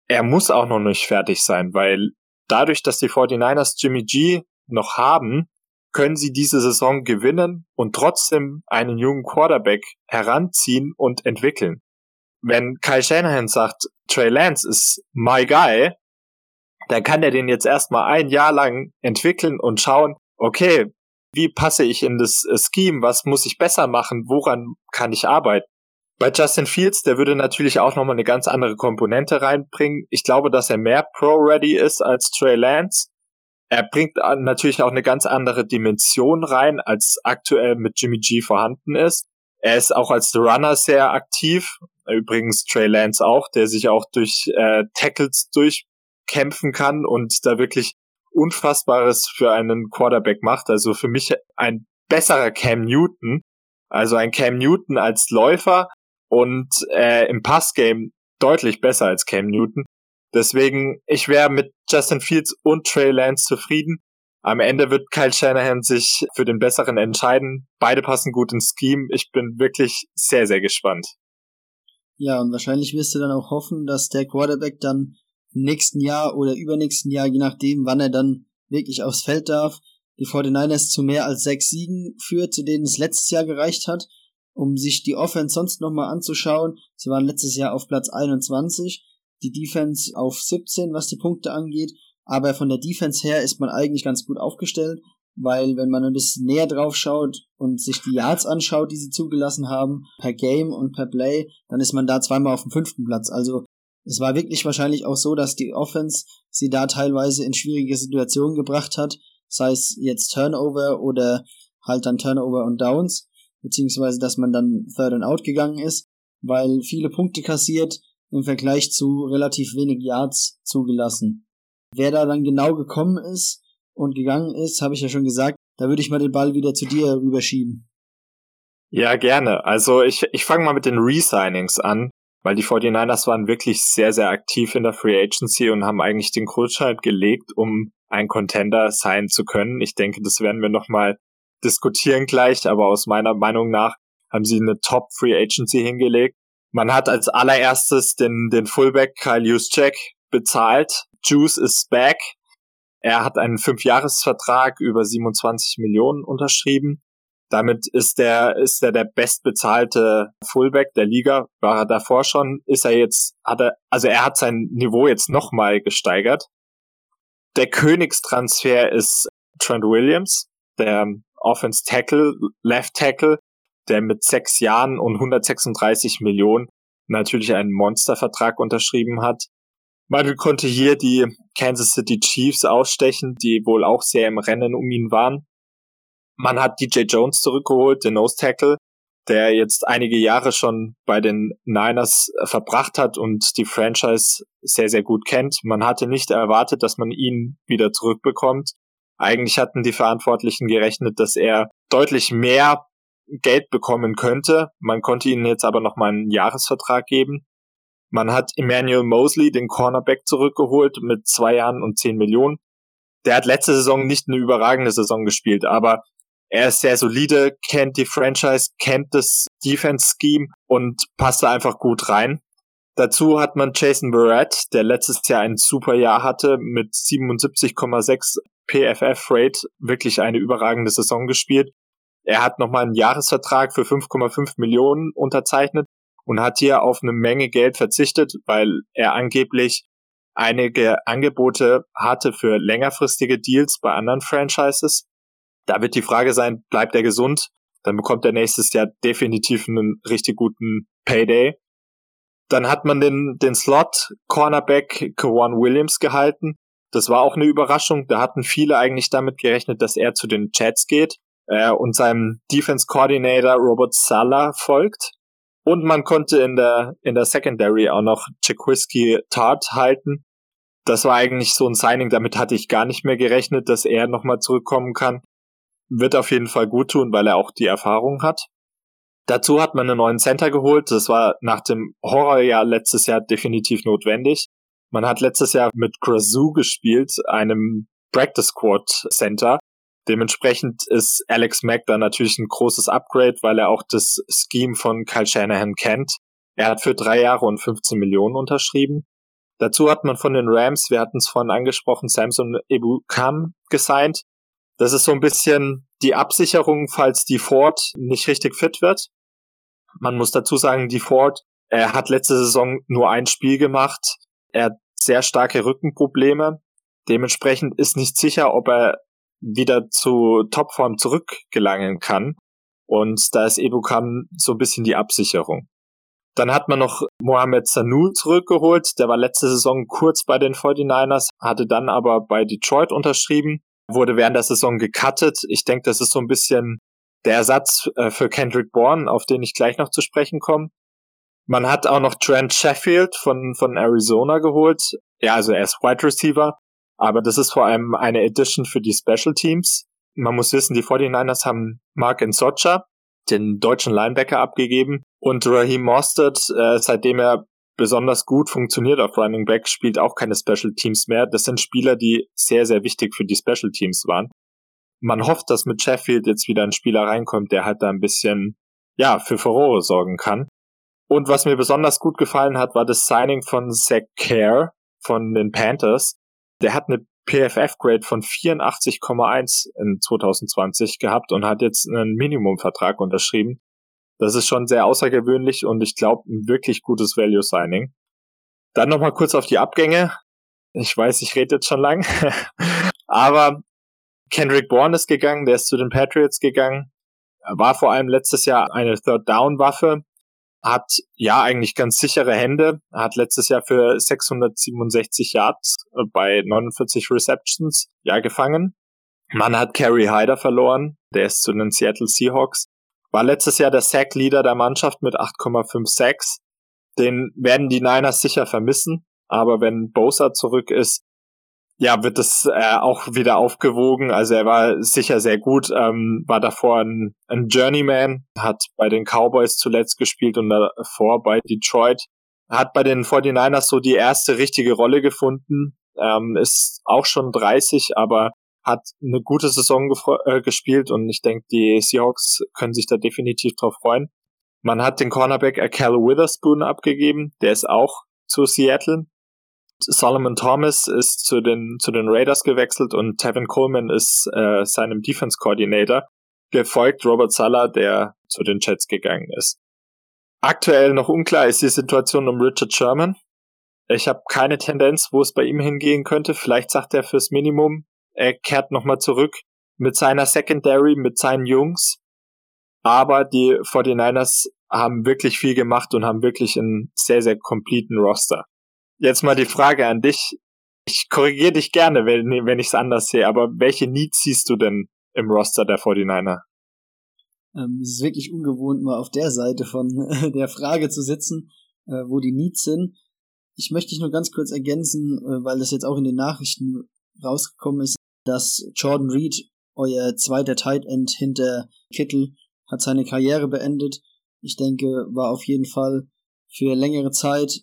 er muss auch noch nicht fertig sein, weil dadurch, dass die 49ers Jimmy G noch haben, können sie diese Saison gewinnen und trotzdem einen jungen Quarterback heranziehen und entwickeln. Wenn Kyle Shanahan sagt, Trey Lance ist my guy, dann kann er den jetzt erstmal ein Jahr lang entwickeln und schauen, okay, wie passe ich in das Scheme, was muss ich besser machen, woran kann ich arbeiten. Bei Justin Fields, der würde natürlich auch nochmal eine ganz andere Komponente reinbringen. Ich glaube, dass er mehr Pro-Ready ist als Trey Lance. Er bringt natürlich auch eine ganz andere Dimension rein, als aktuell mit Jimmy G vorhanden ist. Er ist auch als Runner sehr aktiv. Übrigens Trey Lance auch, der sich auch durch äh, Tackles durchkämpfen kann und da wirklich Unfassbares für einen Quarterback macht. Also für mich ein besserer Cam Newton. Also ein Cam Newton als Läufer, und äh, im Passgame deutlich besser als Cam Newton. Deswegen, ich wäre mit Justin Fields und Trey Lance zufrieden. Am Ende wird Kyle Shanahan sich für den besseren entscheiden. Beide passen gut ins Scheme. Ich bin wirklich sehr, sehr gespannt. Ja, und wahrscheinlich wirst du dann auch hoffen, dass der Quarterback dann im nächsten Jahr oder übernächsten Jahr, je nachdem, wann er dann wirklich aufs Feld darf, die 49ers zu mehr als sechs Siegen führt, zu denen es letztes Jahr gereicht hat um sich die Offense sonst nochmal anzuschauen. Sie waren letztes Jahr auf Platz 21, die Defense auf 17, was die Punkte angeht. Aber von der Defense her ist man eigentlich ganz gut aufgestellt, weil wenn man ein bisschen näher drauf schaut und sich die Yards anschaut, die sie zugelassen haben, per Game und per Play, dann ist man da zweimal auf dem fünften Platz. Also es war wirklich wahrscheinlich auch so, dass die Offense sie da teilweise in schwierige Situationen gebracht hat, sei es jetzt Turnover oder halt dann Turnover und Downs beziehungsweise dass man dann Third and Out gegangen ist, weil viele Punkte kassiert im Vergleich zu relativ wenig Yards zugelassen. Wer da dann genau gekommen ist und gegangen ist, habe ich ja schon gesagt, da würde ich mal den Ball wieder zu dir rüberschieben. Ja, gerne. Also ich, ich fange mal mit den Resignings an, weil die 49ers waren wirklich sehr, sehr aktiv in der Free Agency und haben eigentlich den Grundstein gelegt, um ein Contender sein zu können. Ich denke, das werden wir nochmal diskutieren gleich, aber aus meiner Meinung nach haben sie eine Top Free Agency hingelegt. Man hat als allererstes den, den Fullback Kyle Juszczyk bezahlt. Juice is back. Er hat einen Fünfjahresvertrag über 27 Millionen unterschrieben. Damit ist er, ist er der bestbezahlte Fullback der Liga. War er davor schon, ist er jetzt, hat er, also er hat sein Niveau jetzt nochmal gesteigert. Der Königstransfer ist Trent Williams, der Offense Tackle, Left Tackle, der mit sechs Jahren und 136 Millionen natürlich einen Monstervertrag unterschrieben hat. Man konnte hier die Kansas City Chiefs ausstechen, die wohl auch sehr im Rennen um ihn waren. Man hat DJ Jones zurückgeholt, den Nose Tackle, der jetzt einige Jahre schon bei den Niners verbracht hat und die Franchise sehr, sehr gut kennt. Man hatte nicht erwartet, dass man ihn wieder zurückbekommt. Eigentlich hatten die Verantwortlichen gerechnet, dass er deutlich mehr Geld bekommen könnte. Man konnte ihnen jetzt aber noch mal einen Jahresvertrag geben. Man hat Emmanuel Mosley, den Cornerback, zurückgeholt mit zwei Jahren und zehn Millionen. Der hat letzte Saison nicht eine überragende Saison gespielt, aber er ist sehr solide, kennt die Franchise, kennt das Defense-Scheme und passt da einfach gut rein. Dazu hat man Jason Barrett, der letztes Jahr ein super Jahr hatte, mit 77,6 PFF-Rate wirklich eine überragende Saison gespielt. Er hat nochmal einen Jahresvertrag für 5,5 Millionen unterzeichnet und hat hier auf eine Menge Geld verzichtet, weil er angeblich einige Angebote hatte für längerfristige Deals bei anderen Franchises. Da wird die Frage sein, bleibt er gesund? Dann bekommt er nächstes Jahr definitiv einen richtig guten Payday. Dann hat man den, den Slot Cornerback Kawan Williams gehalten. Das war auch eine Überraschung. Da hatten viele eigentlich damit gerechnet, dass er zu den Jets geht äh, und seinem Defense Coordinator Robert Sala folgt. Und man konnte in der, in der Secondary auch noch Jaquiski Tart halten. Das war eigentlich so ein Signing, damit hatte ich gar nicht mehr gerechnet, dass er nochmal zurückkommen kann. Wird auf jeden Fall gut tun, weil er auch die Erfahrung hat. Dazu hat man einen neuen Center geholt. Das war nach dem Horrorjahr letztes Jahr definitiv notwendig. Man hat letztes Jahr mit Grazoo gespielt, einem Practice Squad Center, Dementsprechend ist Alex Mack da natürlich ein großes Upgrade, weil er auch das Scheme von Kyle Shanahan kennt. Er hat für drei Jahre und 15 Millionen unterschrieben. Dazu hat man von den Rams, wir hatten es vorhin angesprochen, Samson Ebukam gesigned. Das ist so ein bisschen die Absicherung, falls die Ford nicht richtig fit wird. Man muss dazu sagen, die Ford, er hat letzte Saison nur ein Spiel gemacht. Er hat sehr starke Rückenprobleme. Dementsprechend ist nicht sicher, ob er wieder zu Topform zurückgelangen kann. Und da ist Ebukam so ein bisschen die Absicherung. Dann hat man noch Mohamed Sanu zurückgeholt. Der war letzte Saison kurz bei den 49ers, hatte dann aber bei Detroit unterschrieben, wurde während der Saison gecuttet. Ich denke, das ist so ein bisschen der Ersatz äh, für Kendrick Bourne, auf den ich gleich noch zu sprechen komme. Man hat auch noch Trent Sheffield von, von Arizona geholt. Ja, also er ist Wide Receiver. Aber das ist vor allem eine Edition für die Special Teams. Man muss wissen, die 49ers haben Mark Nsocha, den deutschen Linebacker, abgegeben. Und Raheem Mostert, äh, seitdem er besonders gut funktioniert auf Running Back, spielt auch keine Special Teams mehr. Das sind Spieler, die sehr, sehr wichtig für die Special Teams waren. Man hofft, dass mit Sheffield jetzt wieder ein Spieler reinkommt, der halt da ein bisschen, ja, für Furore sorgen kann. Und was mir besonders gut gefallen hat, war das Signing von Zach Kerr von den Panthers. Der hat eine PFF-Grade von 84,1 in 2020 gehabt und hat jetzt einen Minimumvertrag unterschrieben. Das ist schon sehr außergewöhnlich und ich glaube ein wirklich gutes Value-Signing. Dann nochmal kurz auf die Abgänge. Ich weiß, ich rede jetzt schon lang. Aber Kendrick Bourne ist gegangen, der ist zu den Patriots gegangen. War vor allem letztes Jahr eine Third-Down-Waffe hat ja eigentlich ganz sichere Hände, hat letztes Jahr für 667 Yards äh, bei 49 Receptions ja gefangen. Man hat Kerry Hyder verloren, der ist zu den Seattle Seahawks. War letztes Jahr der Sack-Leader der Mannschaft mit 8,5 Sacks. Den werden die Niners sicher vermissen, aber wenn Bosa zurück ist, ja, wird es äh, auch wieder aufgewogen. Also er war sicher sehr gut, ähm, war davor ein, ein Journeyman, hat bei den Cowboys zuletzt gespielt und davor bei Detroit. Hat bei den 49ers so die erste richtige Rolle gefunden, ähm, ist auch schon 30, aber hat eine gute Saison äh, gespielt und ich denke, die Seahawks können sich da definitiv drauf freuen. Man hat den Cornerback Akel Witherspoon abgegeben, der ist auch zu Seattle. Solomon Thomas ist zu den, zu den Raiders gewechselt und Tevin Coleman ist äh, seinem Defense Coordinator, gefolgt Robert Sala, der zu den Jets gegangen ist. Aktuell noch unklar ist die Situation um Richard Sherman. Ich habe keine Tendenz, wo es bei ihm hingehen könnte. Vielleicht sagt er fürs Minimum, er kehrt nochmal zurück mit seiner Secondary, mit seinen Jungs. Aber die 49ers haben wirklich viel gemacht und haben wirklich einen sehr, sehr completen Roster. Jetzt mal die Frage an dich. Ich korrigiere dich gerne, wenn, wenn ich es anders sehe, aber welche Needs siehst du denn im Roster der 49er? Ähm, es ist wirklich ungewohnt, mal auf der Seite von der Frage zu sitzen, äh, wo die Needs sind. Ich möchte dich nur ganz kurz ergänzen, äh, weil das jetzt auch in den Nachrichten rausgekommen ist, dass Jordan Reed, euer zweiter Tight End hinter Kittel, hat seine Karriere beendet. Ich denke, war auf jeden Fall für längere Zeit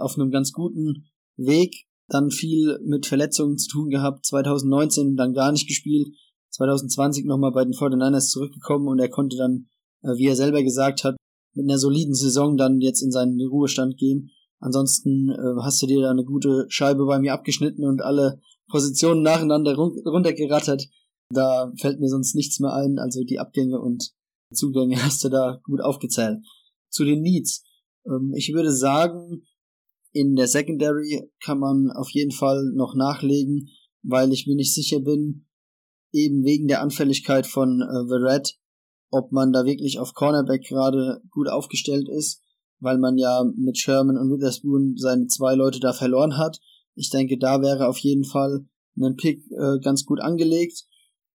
auf einem ganz guten Weg. Dann viel mit Verletzungen zu tun gehabt. 2019 dann gar nicht gespielt. 2020 nochmal bei den 49ers zurückgekommen und er konnte dann, äh, wie er selber gesagt hat, mit einer soliden Saison dann jetzt in seinen Ruhestand gehen. Ansonsten äh, hast du dir da eine gute Scheibe bei mir abgeschnitten und alle Positionen nacheinander run runtergerattert. Da fällt mir sonst nichts mehr ein. Also die Abgänge und Zugänge hast du da gut aufgezählt. Zu den Needs. Ähm, ich würde sagen, in der Secondary kann man auf jeden Fall noch nachlegen, weil ich mir nicht sicher bin, eben wegen der Anfälligkeit von äh, Verrett, ob man da wirklich auf Cornerback gerade gut aufgestellt ist, weil man ja mit Sherman und Witherspoon seine zwei Leute da verloren hat. Ich denke, da wäre auf jeden Fall ein Pick äh, ganz gut angelegt.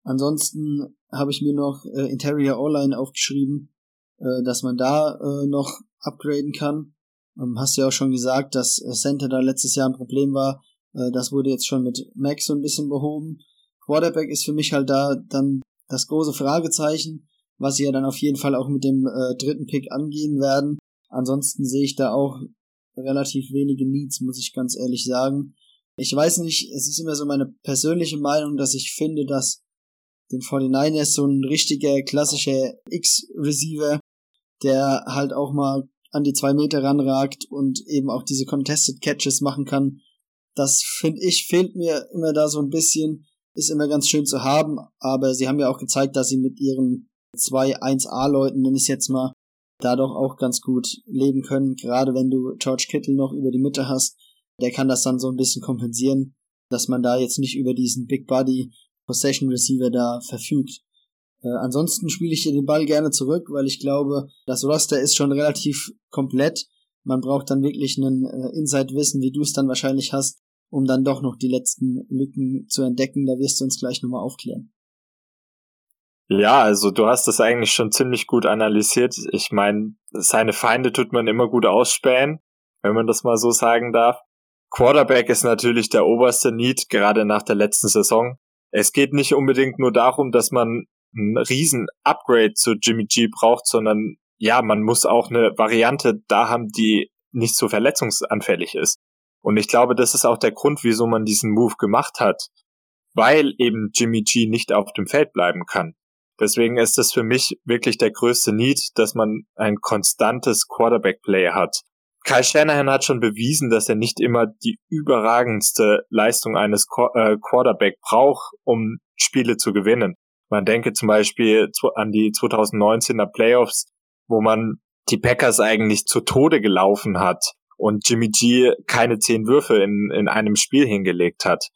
Ansonsten habe ich mir noch äh, Interior O-Line aufgeschrieben, äh, dass man da äh, noch upgraden kann. Ähm, hast du ja auch schon gesagt, dass äh, Center da letztes Jahr ein Problem war. Äh, das wurde jetzt schon mit Max so ein bisschen behoben. Quarterback ist für mich halt da dann das große Fragezeichen, was sie ja dann auf jeden Fall auch mit dem äh, dritten Pick angehen werden. Ansonsten sehe ich da auch relativ wenige Needs, muss ich ganz ehrlich sagen. Ich weiß nicht, es ist immer so meine persönliche Meinung, dass ich finde, dass den 49ers so ein richtiger klassischer X-Receiver, der halt auch mal an die zwei Meter ranragt und eben auch diese Contested Catches machen kann. Das finde ich fehlt mir immer da so ein bisschen. Ist immer ganz schön zu haben, aber sie haben ja auch gezeigt, dass sie mit ihren zwei 1A-Leuten, nenne ich jetzt mal, da doch auch ganz gut leben können. Gerade wenn du George Kittle noch über die Mitte hast, der kann das dann so ein bisschen kompensieren, dass man da jetzt nicht über diesen Big Body Possession Receiver da verfügt. Äh, ansonsten spiele ich hier den Ball gerne zurück, weil ich glaube, das Roster ist schon relativ komplett. Man braucht dann wirklich einen äh, Inside-Wissen, wie du es dann wahrscheinlich hast, um dann doch noch die letzten Lücken zu entdecken. Da wirst du uns gleich nochmal aufklären. Ja, also du hast das eigentlich schon ziemlich gut analysiert. Ich meine, seine Feinde tut man immer gut ausspähen, wenn man das mal so sagen darf. Quarterback ist natürlich der oberste Need, gerade nach der letzten Saison. Es geht nicht unbedingt nur darum, dass man ein riesen Upgrade zu Jimmy G braucht, sondern ja, man muss auch eine Variante da haben, die nicht so verletzungsanfällig ist. Und ich glaube, das ist auch der Grund, wieso man diesen Move gemacht hat, weil eben Jimmy G nicht auf dem Feld bleiben kann. Deswegen ist es für mich wirklich der größte Need, dass man ein konstantes Quarterback-Play hat. Kyle Shanahan hat schon bewiesen, dass er nicht immer die überragendste Leistung eines äh, Quarterback braucht, um Spiele zu gewinnen. Man denke zum Beispiel an die 2019er Playoffs, wo man die Packers eigentlich zu Tode gelaufen hat und Jimmy G keine zehn Würfe in, in einem Spiel hingelegt hat.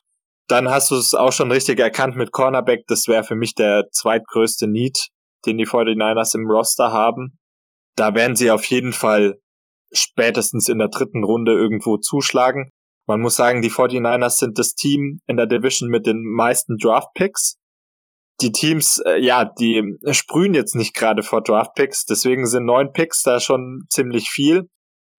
Dann hast du es auch schon richtig erkannt mit Cornerback. Das wäre für mich der zweitgrößte Need, den die 49ers im Roster haben. Da werden sie auf jeden Fall spätestens in der dritten Runde irgendwo zuschlagen. Man muss sagen, die 49ers sind das Team in der Division mit den meisten Draft Picks. Die Teams, äh, ja, die sprühen jetzt nicht gerade vor Draft Picks, deswegen sind neun Picks da schon ziemlich viel.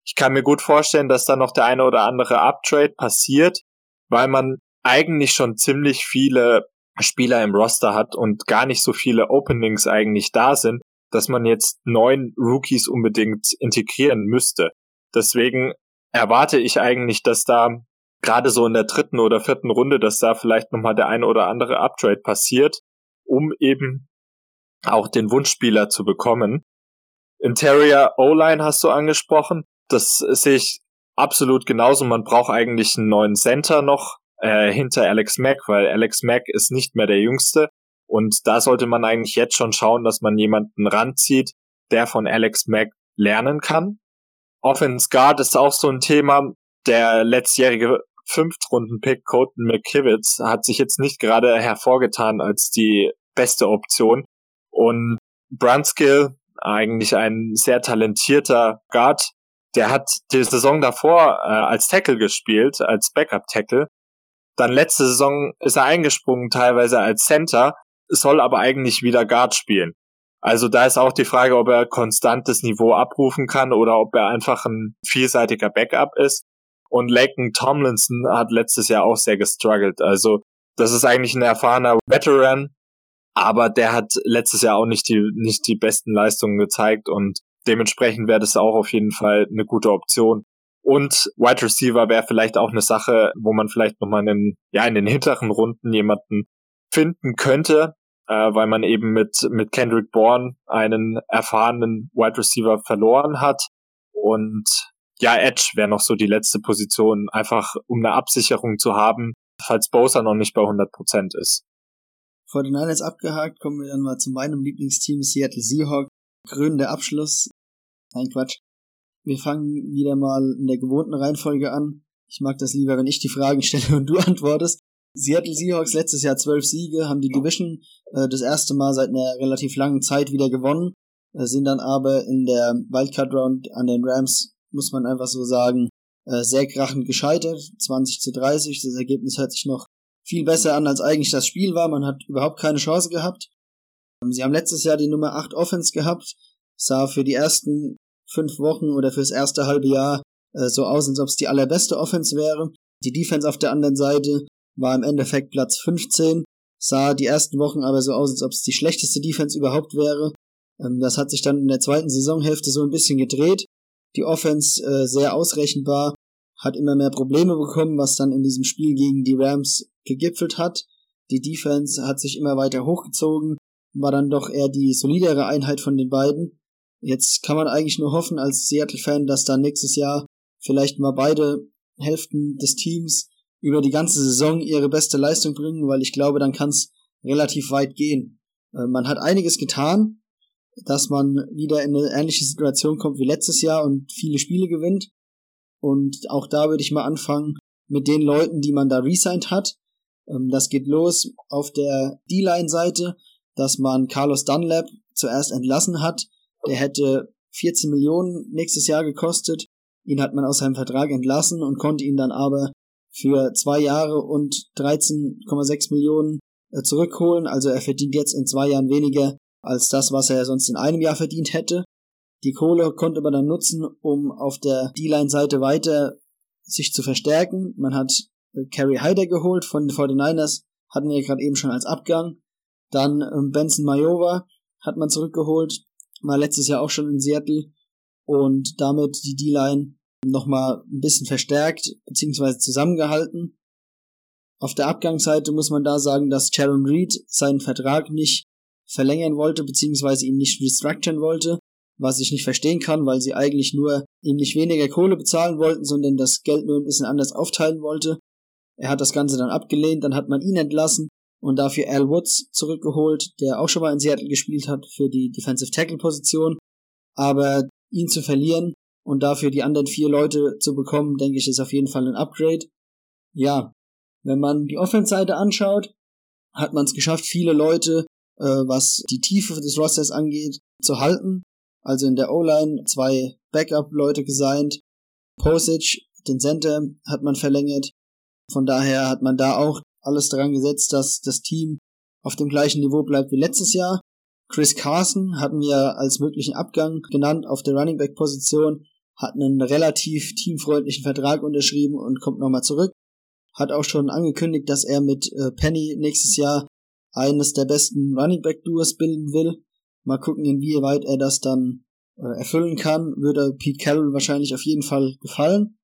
Ich kann mir gut vorstellen, dass da noch der eine oder andere Uptrade passiert, weil man eigentlich schon ziemlich viele Spieler im Roster hat und gar nicht so viele Openings eigentlich da sind, dass man jetzt neun Rookies unbedingt integrieren müsste. Deswegen erwarte ich eigentlich, dass da gerade so in der dritten oder vierten Runde, dass da vielleicht nochmal der eine oder andere Uptrade passiert, um eben auch den Wunschspieler zu bekommen. Interior O-Line hast du angesprochen. Das sehe ich absolut genauso. Man braucht eigentlich einen neuen Center noch äh, hinter Alex Mack, weil Alex Mack ist nicht mehr der Jüngste. Und da sollte man eigentlich jetzt schon schauen, dass man jemanden ranzieht, der von Alex Mack lernen kann. Offense Guard ist auch so ein Thema. der letztjährige Fünftrunden-Pick Colton McKivitz hat sich jetzt nicht gerade hervorgetan als die beste Option. Und Brunskill, eigentlich ein sehr talentierter Guard, der hat die Saison davor äh, als Tackle gespielt, als Backup-Tackle. Dann letzte Saison ist er eingesprungen, teilweise als Center, soll aber eigentlich wieder Guard spielen. Also da ist auch die Frage, ob er konstantes Niveau abrufen kann oder ob er einfach ein vielseitiger Backup ist. Und Laken Tomlinson hat letztes Jahr auch sehr gestruggelt. Also das ist eigentlich ein erfahrener Veteran, aber der hat letztes Jahr auch nicht die, nicht die besten Leistungen gezeigt und dementsprechend wäre das auch auf jeden Fall eine gute Option. Und Wide Receiver wäre vielleicht auch eine Sache, wo man vielleicht nochmal in den, ja, in den hinteren Runden jemanden finden könnte, äh, weil man eben mit, mit Kendrick Bourne einen erfahrenen Wide Receiver verloren hat. Und ja, Edge wäre noch so die letzte Position, einfach um eine Absicherung zu haben, falls Bosa noch nicht bei 100% ist. Vor den Niners abgehakt, kommen wir dann mal zu meinem Lieblingsteam Seattle Seahawks. Krönender Abschluss. Nein, Quatsch. Wir fangen wieder mal in der gewohnten Reihenfolge an. Ich mag das lieber, wenn ich die Fragen stelle und du antwortest. Seattle Seahawks letztes Jahr zwölf Siege, haben die Division äh, das erste Mal seit einer relativ langen Zeit wieder gewonnen, äh, sind dann aber in der Wildcard Round an den Rams muss man einfach so sagen, äh, sehr krachend gescheitert. 20 zu 30. Das Ergebnis hört sich noch viel besser an, als eigentlich das Spiel war. Man hat überhaupt keine Chance gehabt. Ähm, sie haben letztes Jahr die Nummer 8 Offense gehabt. Sah für die ersten fünf Wochen oder fürs erste halbe Jahr äh, so aus, als ob es die allerbeste Offense wäre. Die Defense auf der anderen Seite war im Endeffekt Platz 15. Sah die ersten Wochen aber so aus, als ob es die schlechteste Defense überhaupt wäre. Ähm, das hat sich dann in der zweiten Saisonhälfte so ein bisschen gedreht die Offense äh, sehr ausrechenbar, hat immer mehr Probleme bekommen, was dann in diesem Spiel gegen die Rams gegipfelt hat. Die Defense hat sich immer weiter hochgezogen, war dann doch eher die solidere Einheit von den beiden. Jetzt kann man eigentlich nur hoffen als Seattle-Fan, dass da nächstes Jahr vielleicht mal beide Hälften des Teams über die ganze Saison ihre beste Leistung bringen, weil ich glaube, dann kann es relativ weit gehen. Äh, man hat einiges getan, dass man wieder in eine ähnliche Situation kommt wie letztes Jahr und viele Spiele gewinnt. Und auch da würde ich mal anfangen mit den Leuten, die man da resigned hat. Ähm, das geht los auf der D-Line-Seite, dass man Carlos Dunlap zuerst entlassen hat. Der hätte 14 Millionen nächstes Jahr gekostet. Ihn hat man aus seinem Vertrag entlassen und konnte ihn dann aber für zwei Jahre und 13,6 Millionen äh, zurückholen. Also er verdient jetzt in zwei Jahren weniger als das, was er sonst in einem Jahr verdient hätte. Die Kohle konnte man dann nutzen, um auf der D-Line-Seite weiter sich zu verstärken. Man hat Kerry Hyder geholt von den 49ers, hatten wir gerade eben schon als Abgang. Dann ähm, Benson Majova hat man zurückgeholt, mal letztes Jahr auch schon in Seattle und damit die D-Line nochmal ein bisschen verstärkt bzw. zusammengehalten. Auf der Abgangsseite muss man da sagen, dass Sharon Reed seinen Vertrag nicht verlängern wollte, beziehungsweise ihn nicht restructuren wollte, was ich nicht verstehen kann, weil sie eigentlich nur ihm nicht weniger Kohle bezahlen wollten, sondern das Geld nur ein bisschen anders aufteilen wollte. Er hat das Ganze dann abgelehnt, dann hat man ihn entlassen und dafür Al Woods zurückgeholt, der auch schon mal in Seattle gespielt hat für die Defensive Tackle Position. Aber ihn zu verlieren und dafür die anderen vier Leute zu bekommen, denke ich, ist auf jeden Fall ein Upgrade. Ja, wenn man die Offense-Seite anschaut, hat man es geschafft, viele Leute äh, was die Tiefe des Rosters angeht, zu halten. Also in der O-Line zwei Backup-Leute gesigned. Posage, den Center, hat man verlängert. Von daher hat man da auch alles daran gesetzt, dass das Team auf dem gleichen Niveau bleibt wie letztes Jahr. Chris Carson hatten wir als möglichen Abgang genannt auf der Running Back Position, hat einen relativ teamfreundlichen Vertrag unterschrieben und kommt nochmal zurück. Hat auch schon angekündigt, dass er mit äh, Penny nächstes Jahr eines der besten Running Back Duos bilden will. Mal gucken, inwieweit er das dann äh, erfüllen kann. Würde Pete Carroll wahrscheinlich auf jeden Fall gefallen.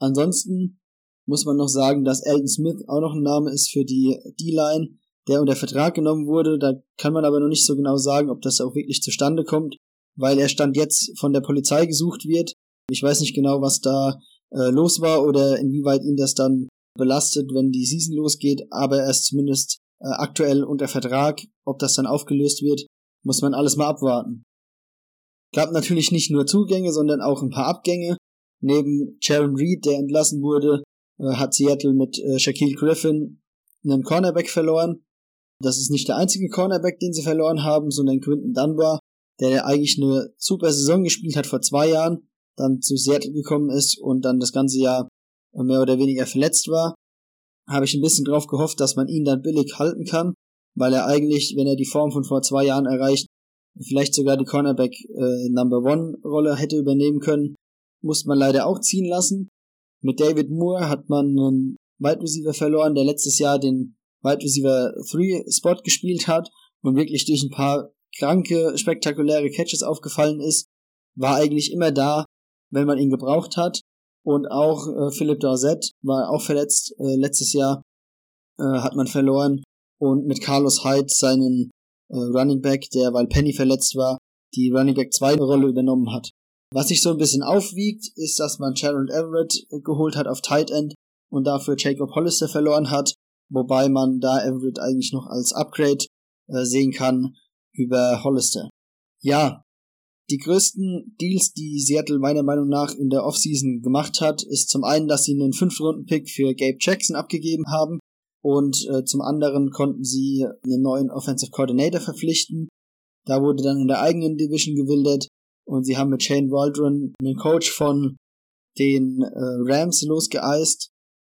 Ansonsten muss man noch sagen, dass Alden Smith auch noch ein Name ist für die D-Line, der unter Vertrag genommen wurde. Da kann man aber noch nicht so genau sagen, ob das auch wirklich zustande kommt, weil er stand jetzt von der Polizei gesucht wird. Ich weiß nicht genau, was da äh, los war oder inwieweit ihn das dann belastet, wenn die Season losgeht, aber er ist zumindest äh, aktuell unter Vertrag. Ob das dann aufgelöst wird, muss man alles mal abwarten. Gab natürlich nicht nur Zugänge, sondern auch ein paar Abgänge. Neben Jaron Reed, der entlassen wurde, äh, hat Seattle mit äh, Shaquille Griffin einen Cornerback verloren. Das ist nicht der einzige Cornerback, den sie verloren haben, sondern Quinton Dunbar, der eigentlich eine super Saison gespielt hat vor zwei Jahren, dann zu Seattle gekommen ist und dann das ganze Jahr mehr oder weniger verletzt war. Habe ich ein bisschen drauf gehofft, dass man ihn dann billig halten kann, weil er eigentlich, wenn er die Form von vor zwei Jahren erreicht, vielleicht sogar die Cornerback äh, Number One Rolle hätte übernehmen können. Musste man leider auch ziehen lassen. Mit David Moore hat man einen Wide Receiver verloren, der letztes Jahr den Wide Receiver 3 Spot gespielt hat und wirklich durch ein paar kranke, spektakuläre Catches aufgefallen ist, war eigentlich immer da, wenn man ihn gebraucht hat. Und auch äh, Philipp Dorsett war auch verletzt äh, letztes Jahr, äh, hat man verloren. Und mit Carlos Hyde seinen äh, Running Back, der weil Penny verletzt war, die Running Back 2 Rolle übernommen hat. Was sich so ein bisschen aufwiegt, ist, dass man Gerald Everett geholt hat auf Tight End und dafür Jacob Hollister verloren hat, wobei man da Everett eigentlich noch als Upgrade äh, sehen kann über Hollister. Ja, die größten Deals, die Seattle meiner Meinung nach in der Offseason gemacht hat, ist zum einen, dass sie einen 5-Runden-Pick für Gabe Jackson abgegeben haben und äh, zum anderen konnten sie einen neuen Offensive Coordinator verpflichten. Da wurde dann in der eigenen Division gewildert und sie haben mit Shane Waldron einen Coach von den äh, Rams losgeeist,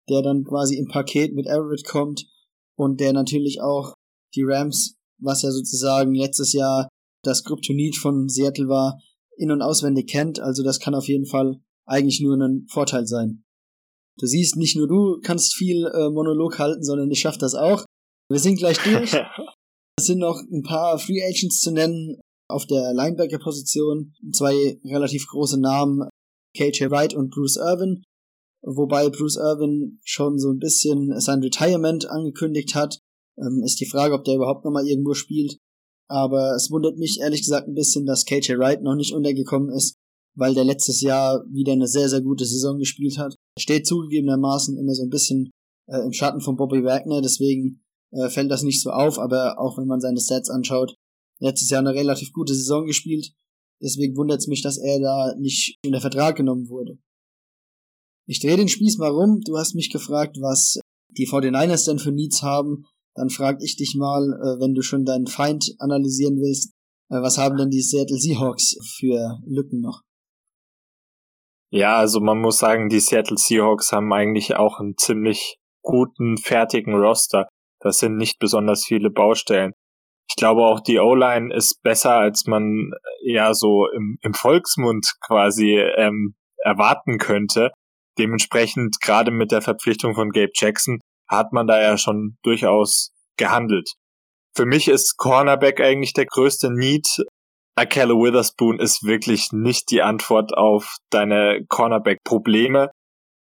der dann quasi im Paket mit Everett kommt und der natürlich auch die Rams, was ja sozusagen letztes Jahr das Kryptonit von Seattle war, in- und auswendig kennt. Also das kann auf jeden Fall eigentlich nur ein Vorteil sein. Du siehst, nicht nur du kannst viel äh, Monolog halten, sondern ich schaff das auch. Wir sind gleich durch. es sind noch ein paar Free Agents zu nennen auf der Linebacker-Position. Zwei relativ große Namen, KJ Wright und Bruce Irvin. Wobei Bruce Irvin schon so ein bisschen sein Retirement angekündigt hat. Ähm, ist die Frage, ob der überhaupt nochmal irgendwo spielt. Aber es wundert mich ehrlich gesagt ein bisschen, dass KJ Wright noch nicht untergekommen ist, weil der letztes Jahr wieder eine sehr, sehr gute Saison gespielt hat. Steht zugegebenermaßen immer so ein bisschen äh, im Schatten von Bobby Wagner, deswegen äh, fällt das nicht so auf, aber auch wenn man seine Stats anschaut, letztes Jahr eine relativ gute Saison gespielt. Deswegen wundert es mich, dass er da nicht in der Vertrag genommen wurde. Ich drehe den Spieß mal rum. Du hast mich gefragt, was die 49ers denn für Needs haben dann frag ich dich mal, äh, wenn du schon deinen Feind analysieren willst, äh, was haben denn die Seattle Seahawks für Lücken noch? Ja, also man muss sagen, die Seattle Seahawks haben eigentlich auch einen ziemlich guten, fertigen Roster. Das sind nicht besonders viele Baustellen. Ich glaube auch die O-Line ist besser, als man äh, ja so im, im Volksmund quasi ähm, erwarten könnte. Dementsprechend gerade mit der Verpflichtung von Gabe Jackson hat man da ja schon durchaus gehandelt. Für mich ist Cornerback eigentlich der größte Need. Akella Witherspoon ist wirklich nicht die Antwort auf deine Cornerback-Probleme.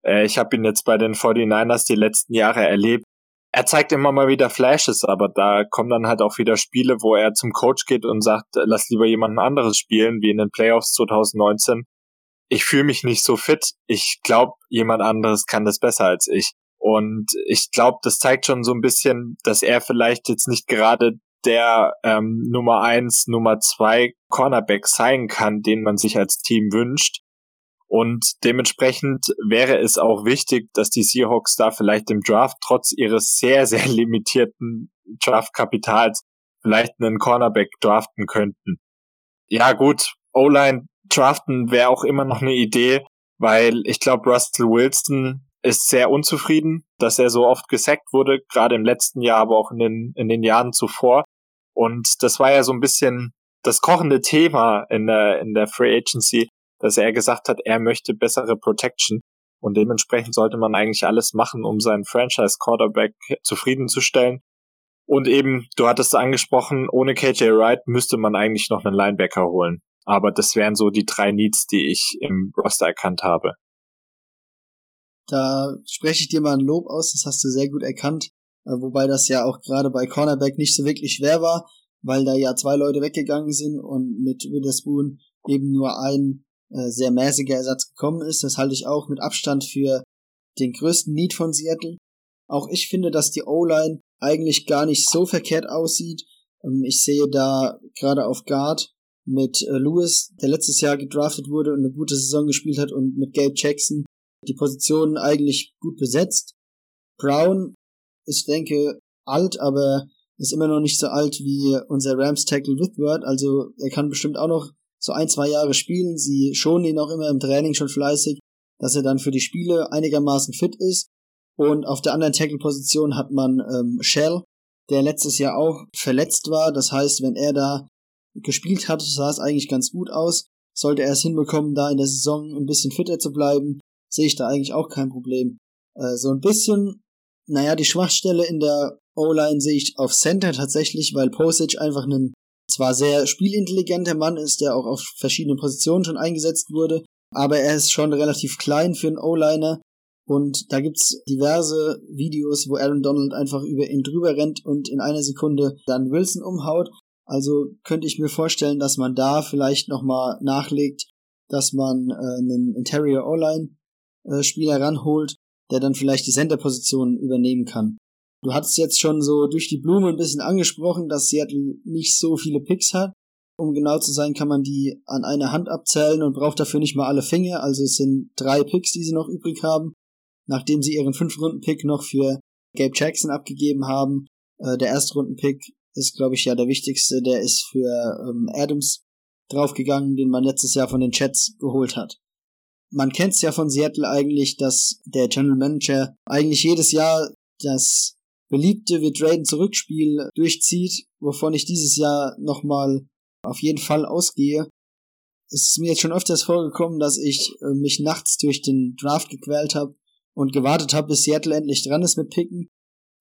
Äh, ich habe ihn jetzt bei den 49ers die letzten Jahre erlebt. Er zeigt immer mal wieder Flashes, aber da kommen dann halt auch wieder Spiele, wo er zum Coach geht und sagt, lass lieber jemanden anderes spielen, wie in den Playoffs 2019. Ich fühle mich nicht so fit. Ich glaube, jemand anderes kann das besser als ich. Und ich glaube, das zeigt schon so ein bisschen, dass er vielleicht jetzt nicht gerade der ähm, Nummer eins, Nummer zwei Cornerback sein kann, den man sich als Team wünscht. Und dementsprechend wäre es auch wichtig, dass die Seahawks da vielleicht im Draft trotz ihres sehr, sehr limitierten Draftkapitals vielleicht einen Cornerback draften könnten. Ja gut, O-Line draften wäre auch immer noch eine Idee, weil ich glaube, Russell Wilson ist sehr unzufrieden, dass er so oft gesackt wurde, gerade im letzten Jahr, aber auch in den, in den Jahren zuvor. Und das war ja so ein bisschen das kochende Thema in der, in der Free Agency, dass er gesagt hat, er möchte bessere Protection. Und dementsprechend sollte man eigentlich alles machen, um seinen Franchise Quarterback zufriedenzustellen. Und eben, du hattest angesprochen, ohne KJ Wright müsste man eigentlich noch einen Linebacker holen. Aber das wären so die drei Needs, die ich im Roster erkannt habe. Da spreche ich dir mal ein Lob aus, das hast du sehr gut erkannt. Äh, wobei das ja auch gerade bei Cornerback nicht so wirklich schwer war, weil da ja zwei Leute weggegangen sind und mit Witherspoon eben nur ein äh, sehr mäßiger Ersatz gekommen ist. Das halte ich auch mit Abstand für den größten Need von Seattle. Auch ich finde, dass die O-Line eigentlich gar nicht so verkehrt aussieht. Ähm, ich sehe da gerade auf Guard mit äh, Lewis, der letztes Jahr gedraftet wurde und eine gute Saison gespielt hat und mit Gabe Jackson die Positionen eigentlich gut besetzt. Brown ist, denke, alt, aber ist immer noch nicht so alt wie unser Rams Tackle Whitworth, also er kann bestimmt auch noch so ein, zwei Jahre spielen. Sie schonen ihn auch immer im Training schon fleißig, dass er dann für die Spiele einigermaßen fit ist. Und auf der anderen Tackle-Position hat man ähm, Shell, der letztes Jahr auch verletzt war. Das heißt, wenn er da gespielt hat, sah es eigentlich ganz gut aus. Sollte er es hinbekommen, da in der Saison ein bisschen fitter zu bleiben, sehe ich da eigentlich auch kein Problem. Äh, so ein bisschen, naja, die Schwachstelle in der O-Line sehe ich auf Center tatsächlich, weil Postage einfach ein zwar sehr spielintelligenter Mann ist, der auch auf verschiedenen Positionen schon eingesetzt wurde, aber er ist schon relativ klein für einen O-Liner und da gibt's diverse Videos, wo Aaron Donald einfach über ihn drüber rennt und in einer Sekunde dann Wilson umhaut. Also könnte ich mir vorstellen, dass man da vielleicht nochmal nachlegt, dass man äh, einen Interior O-Line äh, Spieler ranholt, der dann vielleicht die Center-Position übernehmen kann. Du hattest jetzt schon so durch die Blume ein bisschen angesprochen, dass Seattle nicht so viele Picks hat. Um genau zu sein, kann man die an einer Hand abzählen und braucht dafür nicht mal alle Finger. Also es sind drei Picks, die sie noch übrig haben nachdem sie ihren Fünf-Runden-Pick noch für Gabe Jackson abgegeben haben. Äh, der Erstrunden-Pick ist, glaube ich, ja der wichtigste. Der ist für ähm, Adams draufgegangen, den man letztes Jahr von den Chats geholt hat. Man kennt es ja von Seattle eigentlich, dass der General Manager eigentlich jedes Jahr das beliebte Wir traden zurückspiel durchzieht, wovon ich dieses Jahr nochmal auf jeden Fall ausgehe. Es ist mir jetzt schon öfters vorgekommen, dass ich äh, mich nachts durch den Draft gequält habe und gewartet habe, bis Seattle endlich dran ist mit Picken.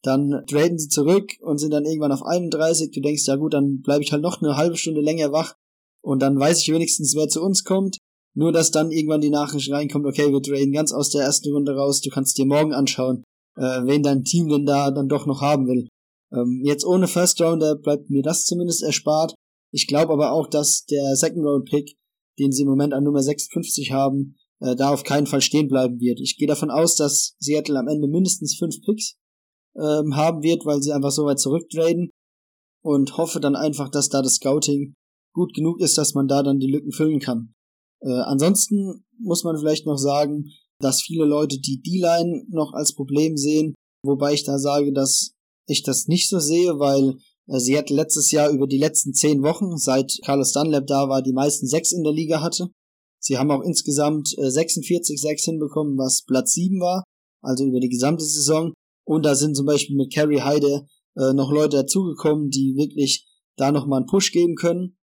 Dann traden sie zurück und sind dann irgendwann auf 31. Du denkst, ja gut, dann bleibe ich halt noch eine halbe Stunde länger wach und dann weiß ich wenigstens, wer zu uns kommt. Nur, dass dann irgendwann die Nachricht reinkommt, okay, wir traden ganz aus der ersten Runde raus, du kannst dir morgen anschauen, äh, wen dein Team denn da dann doch noch haben will. Ähm, jetzt ohne First Rounder bleibt mir das zumindest erspart. Ich glaube aber auch, dass der Second Round Pick, den sie im Moment an Nummer 56 haben, äh, da auf keinen Fall stehen bleiben wird. Ich gehe davon aus, dass Seattle am Ende mindestens fünf Picks ähm, haben wird, weil sie einfach so weit zurücktraden und hoffe dann einfach, dass da das Scouting gut genug ist, dass man da dann die Lücken füllen kann. Äh, ansonsten muss man vielleicht noch sagen, dass viele Leute die D-Line noch als Problem sehen, wobei ich da sage, dass ich das nicht so sehe, weil äh, Seattle letztes Jahr über die letzten zehn Wochen, seit Carlos Dunlap da war, die meisten sechs in der Liga hatte. Sie haben auch insgesamt äh, 46 6 hinbekommen, was Platz 7 war, also über die gesamte Saison. Und da sind zum Beispiel mit Carrie Heide äh, noch Leute dazugekommen, die wirklich da nochmal einen Push geben können.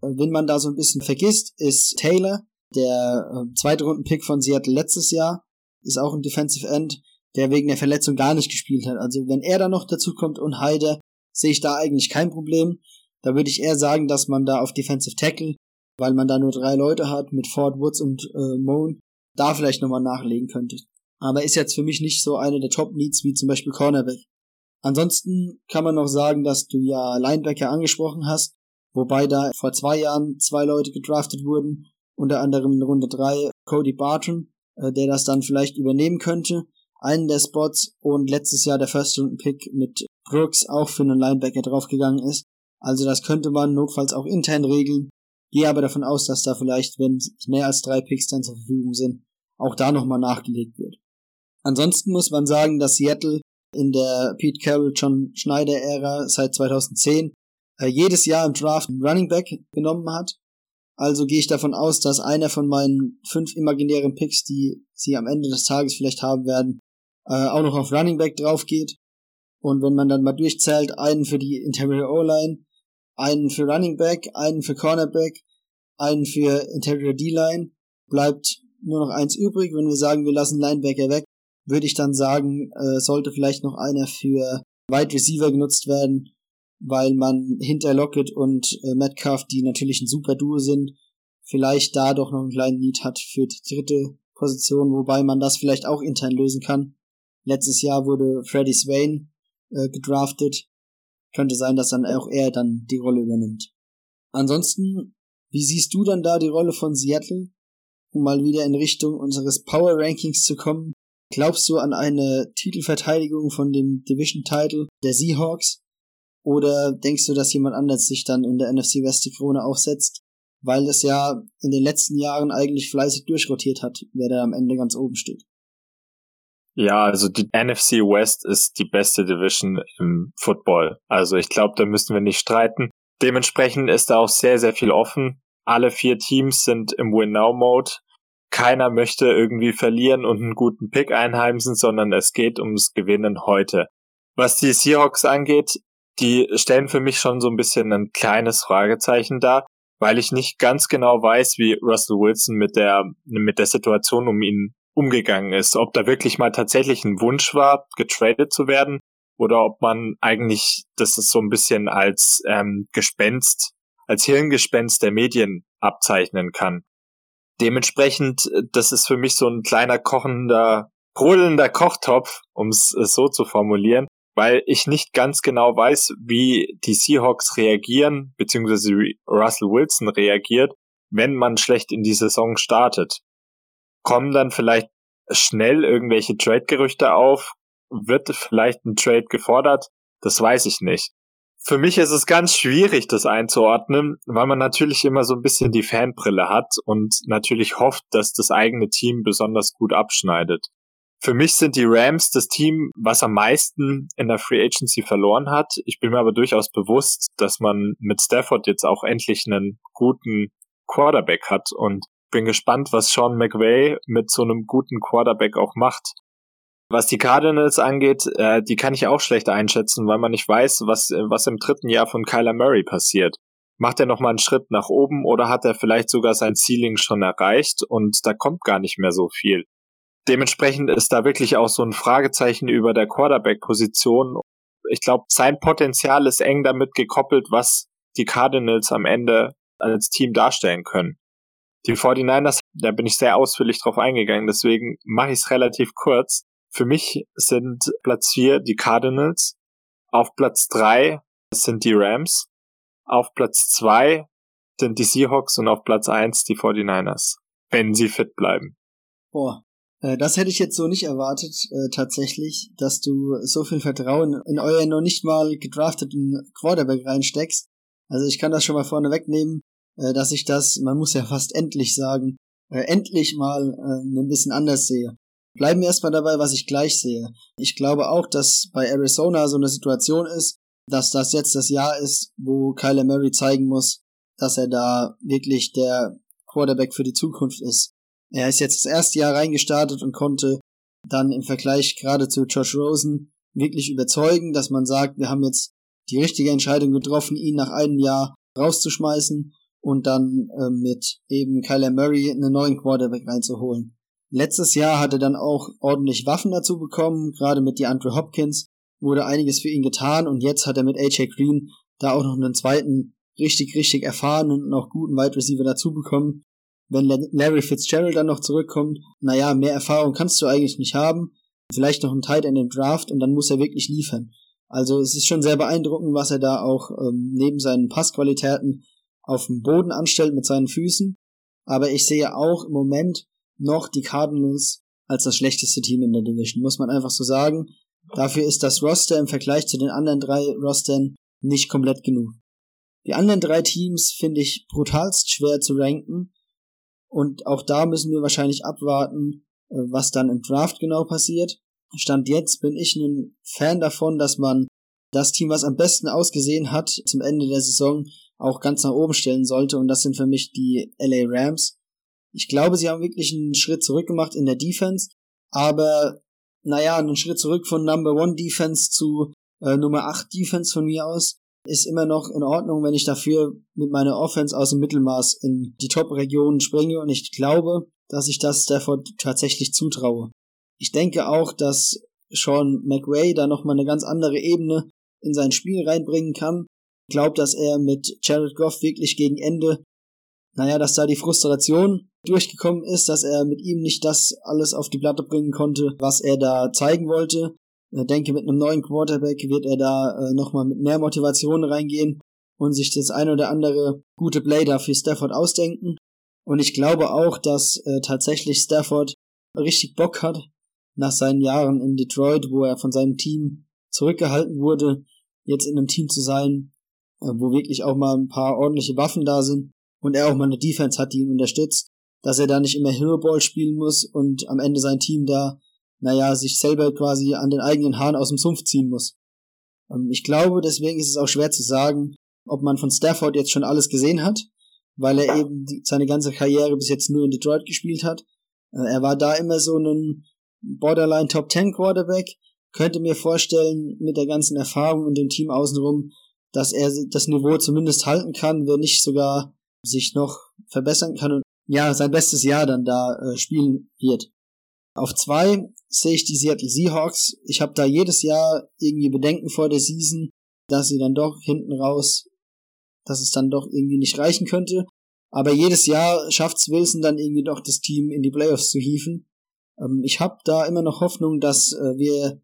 Wenn man da so ein bisschen vergisst, ist Taylor, der äh, zweite Runden-Pick von Seattle letztes Jahr, ist auch ein Defensive End, der wegen der Verletzung gar nicht gespielt hat. Also wenn er da noch dazu kommt und Heide, sehe ich da eigentlich kein Problem. Da würde ich eher sagen, dass man da auf Defensive Tackle weil man da nur drei Leute hat mit Ford Woods und äh, Moan, da vielleicht nochmal nachlegen könnte. Aber ist jetzt für mich nicht so eine der Top-Needs wie zum Beispiel Cornerback. Ansonsten kann man noch sagen, dass du ja Linebacker angesprochen hast, wobei da vor zwei Jahren zwei Leute gedraftet wurden, unter anderem in Runde drei Cody Barton, äh, der das dann vielleicht übernehmen könnte, einen der Spots und letztes Jahr der First-Runden-Pick mit Brooks auch für einen Linebacker draufgegangen ist. Also das könnte man notfalls auch intern regeln, Gehe aber davon aus, dass da vielleicht, wenn mehr als drei Picks dann zur Verfügung sind, auch da nochmal nachgelegt wird. Ansonsten muss man sagen, dass Seattle in der Pete Carroll John Schneider Ära seit 2010 äh, jedes Jahr im Draft einen Running Back genommen hat. Also gehe ich davon aus, dass einer von meinen fünf imaginären Picks, die sie am Ende des Tages vielleicht haben werden, äh, auch noch auf Running Back drauf geht. Und wenn man dann mal durchzählt, einen für die Interior O-Line, einen für Running Back, einen für Cornerback, einen für Interior D-Line, bleibt nur noch eins übrig. Wenn wir sagen, wir lassen Linebacker weg, würde ich dann sagen, äh, sollte vielleicht noch einer für Wide Receiver genutzt werden, weil man hinter Lockett und äh, Metcalf, die natürlich ein super Duo sind, vielleicht da doch noch einen kleinen Need hat für die dritte Position, wobei man das vielleicht auch intern lösen kann. Letztes Jahr wurde Freddie Swain äh, gedraftet, könnte sein, dass dann auch er dann die Rolle übernimmt. Ansonsten, wie siehst du dann da die Rolle von Seattle, um mal wieder in Richtung unseres Power Rankings zu kommen? Glaubst du an eine Titelverteidigung von dem Division Title der Seahawks? Oder denkst du, dass jemand anders sich dann in der NFC West die Krone aufsetzt? weil es ja in den letzten Jahren eigentlich fleißig durchrotiert hat, wer da am Ende ganz oben steht. Ja, also die NFC West ist die beste Division im Football. Also ich glaube, da müssen wir nicht streiten. Dementsprechend ist da auch sehr, sehr viel offen. Alle vier Teams sind im Win-Now-Mode. Keiner möchte irgendwie verlieren und einen guten Pick einheimsen, sondern es geht ums Gewinnen heute. Was die Seahawks angeht, die stellen für mich schon so ein bisschen ein kleines Fragezeichen dar, weil ich nicht ganz genau weiß, wie Russell Wilson mit der, mit der Situation um ihn umgegangen ist. Ob da wirklich mal tatsächlich ein Wunsch war, getradet zu werden oder ob man eigentlich das ist so ein bisschen als ähm, Gespenst, als Hirngespenst der Medien abzeichnen kann. Dementsprechend, das ist für mich so ein kleiner kochender, brodelnder Kochtopf, um es so zu formulieren, weil ich nicht ganz genau weiß, wie die Seahawks reagieren, beziehungsweise Russell Wilson reagiert, wenn man schlecht in die Saison startet. Kommen dann vielleicht schnell irgendwelche Trade-Gerüchte auf? Wird vielleicht ein Trade gefordert? Das weiß ich nicht. Für mich ist es ganz schwierig, das einzuordnen, weil man natürlich immer so ein bisschen die Fanbrille hat und natürlich hofft, dass das eigene Team besonders gut abschneidet. Für mich sind die Rams das Team, was am meisten in der Free Agency verloren hat. Ich bin mir aber durchaus bewusst, dass man mit Stafford jetzt auch endlich einen guten Quarterback hat und bin gespannt, was Sean McVay mit so einem guten Quarterback auch macht. Was die Cardinals angeht, äh, die kann ich auch schlecht einschätzen, weil man nicht weiß, was, was im dritten Jahr von Kyler Murray passiert. Macht er nochmal einen Schritt nach oben oder hat er vielleicht sogar sein Ceiling schon erreicht und da kommt gar nicht mehr so viel. Dementsprechend ist da wirklich auch so ein Fragezeichen über der Quarterback-Position. Ich glaube, sein Potenzial ist eng damit gekoppelt, was die Cardinals am Ende als Team darstellen können. Die 49ers, da bin ich sehr ausführlich drauf eingegangen, deswegen mache ich es relativ kurz. Für mich sind Platz 4 die Cardinals, auf Platz 3 sind die Rams, auf Platz 2 sind die Seahawks und auf Platz 1 die 49ers, wenn sie fit bleiben. Boah, das hätte ich jetzt so nicht erwartet, äh, tatsächlich, dass du so viel Vertrauen in euer noch nicht mal gedrafteten Quarterback reinsteckst. Also ich kann das schon mal vorne wegnehmen. Äh, dass ich das, man muss ja fast endlich sagen, äh, endlich mal äh, ein bisschen anders sehe. Bleiben wir erstmal dabei, was ich gleich sehe. Ich glaube auch, dass bei Arizona so eine Situation ist, dass das jetzt das Jahr ist, wo Kyler Murray zeigen muss, dass er da wirklich der Quarterback für die Zukunft ist. Er ist jetzt das erste Jahr reingestartet und konnte dann im Vergleich gerade zu Josh Rosen wirklich überzeugen, dass man sagt, wir haben jetzt die richtige Entscheidung getroffen, ihn nach einem Jahr rauszuschmeißen und dann äh, mit eben Kyler Murray einen neuen Quarterback reinzuholen. Letztes Jahr hat er dann auch ordentlich Waffen dazu bekommen, gerade mit DeAndre Hopkins wurde einiges für ihn getan und jetzt hat er mit AJ Green da auch noch einen zweiten richtig, richtig erfahrenen und auch guten Wide Receiver dazu bekommen. Wenn Larry Fitzgerald dann noch zurückkommt, naja, mehr Erfahrung kannst du eigentlich nicht haben. Vielleicht noch ein Tight in den Draft und dann muss er wirklich liefern. Also es ist schon sehr beeindruckend, was er da auch ähm, neben seinen Passqualitäten auf dem Boden anstellt mit seinen Füßen. Aber ich sehe auch im Moment noch die Cardinals als das schlechteste Team in der Division, muss man einfach so sagen. Dafür ist das Roster im Vergleich zu den anderen drei Rostern nicht komplett genug. Die anderen drei Teams finde ich brutalst schwer zu ranken. Und auch da müssen wir wahrscheinlich abwarten, äh, was dann im Draft genau passiert. Stand jetzt bin ich ein Fan davon, dass man das Team, was am besten ausgesehen hat zum Ende der Saison, auch ganz nach oben stellen sollte. Und das sind für mich die LA Rams. Ich glaube, sie haben wirklich einen Schritt zurück gemacht in der Defense. Aber, naja, einen Schritt zurück von Number One Defense zu äh, Nummer 8 Defense von mir aus ist immer noch in Ordnung, wenn ich dafür mit meiner Offense aus dem Mittelmaß in die Top-Regionen springe und ich glaube, dass ich das Stafford tatsächlich zutraue. Ich denke auch, dass Sean McWay da nochmal eine ganz andere Ebene in sein Spiel reinbringen kann glaube, dass er mit Jared Goff wirklich gegen Ende, naja, dass da die Frustration durchgekommen ist, dass er mit ihm nicht das alles auf die Platte bringen konnte, was er da zeigen wollte. Ich denke, mit einem neuen Quarterback wird er da äh, nochmal mit mehr Motivation reingehen und sich das ein oder andere gute Play da für Stafford ausdenken. Und ich glaube auch, dass äh, tatsächlich Stafford richtig Bock hat, nach seinen Jahren in Detroit, wo er von seinem Team zurückgehalten wurde, jetzt in einem Team zu sein, äh, wo wirklich auch mal ein paar ordentliche Waffen da sind. und er auch mal eine Defense hat, die ihn unterstützt, dass er da nicht immer Hero Ball spielen muss und am Ende sein Team da, naja, sich selber quasi an den eigenen Haaren aus dem Sumpf ziehen muss. Ähm, ich glaube, deswegen ist es auch schwer zu sagen, ob man von Stafford jetzt schon alles gesehen hat, weil er eben die, seine ganze Karriere bis jetzt nur in Detroit gespielt hat. Äh, er war da immer so ein Borderline Top 10 Quarterback, könnte mir vorstellen, mit der ganzen Erfahrung und dem Team außenrum, dass er das Niveau zumindest halten kann, wenn nicht sogar sich noch verbessern kann und ja, sein bestes Jahr dann da äh, spielen wird. Auf zwei sehe ich die Seattle Seahawks. Ich habe da jedes Jahr irgendwie Bedenken vor der Season, dass sie dann doch hinten raus, dass es dann doch irgendwie nicht reichen könnte. Aber jedes Jahr schafft's Wilson dann irgendwie doch das Team in die Playoffs zu hieven. Ähm, ich habe da immer noch Hoffnung, dass äh, wir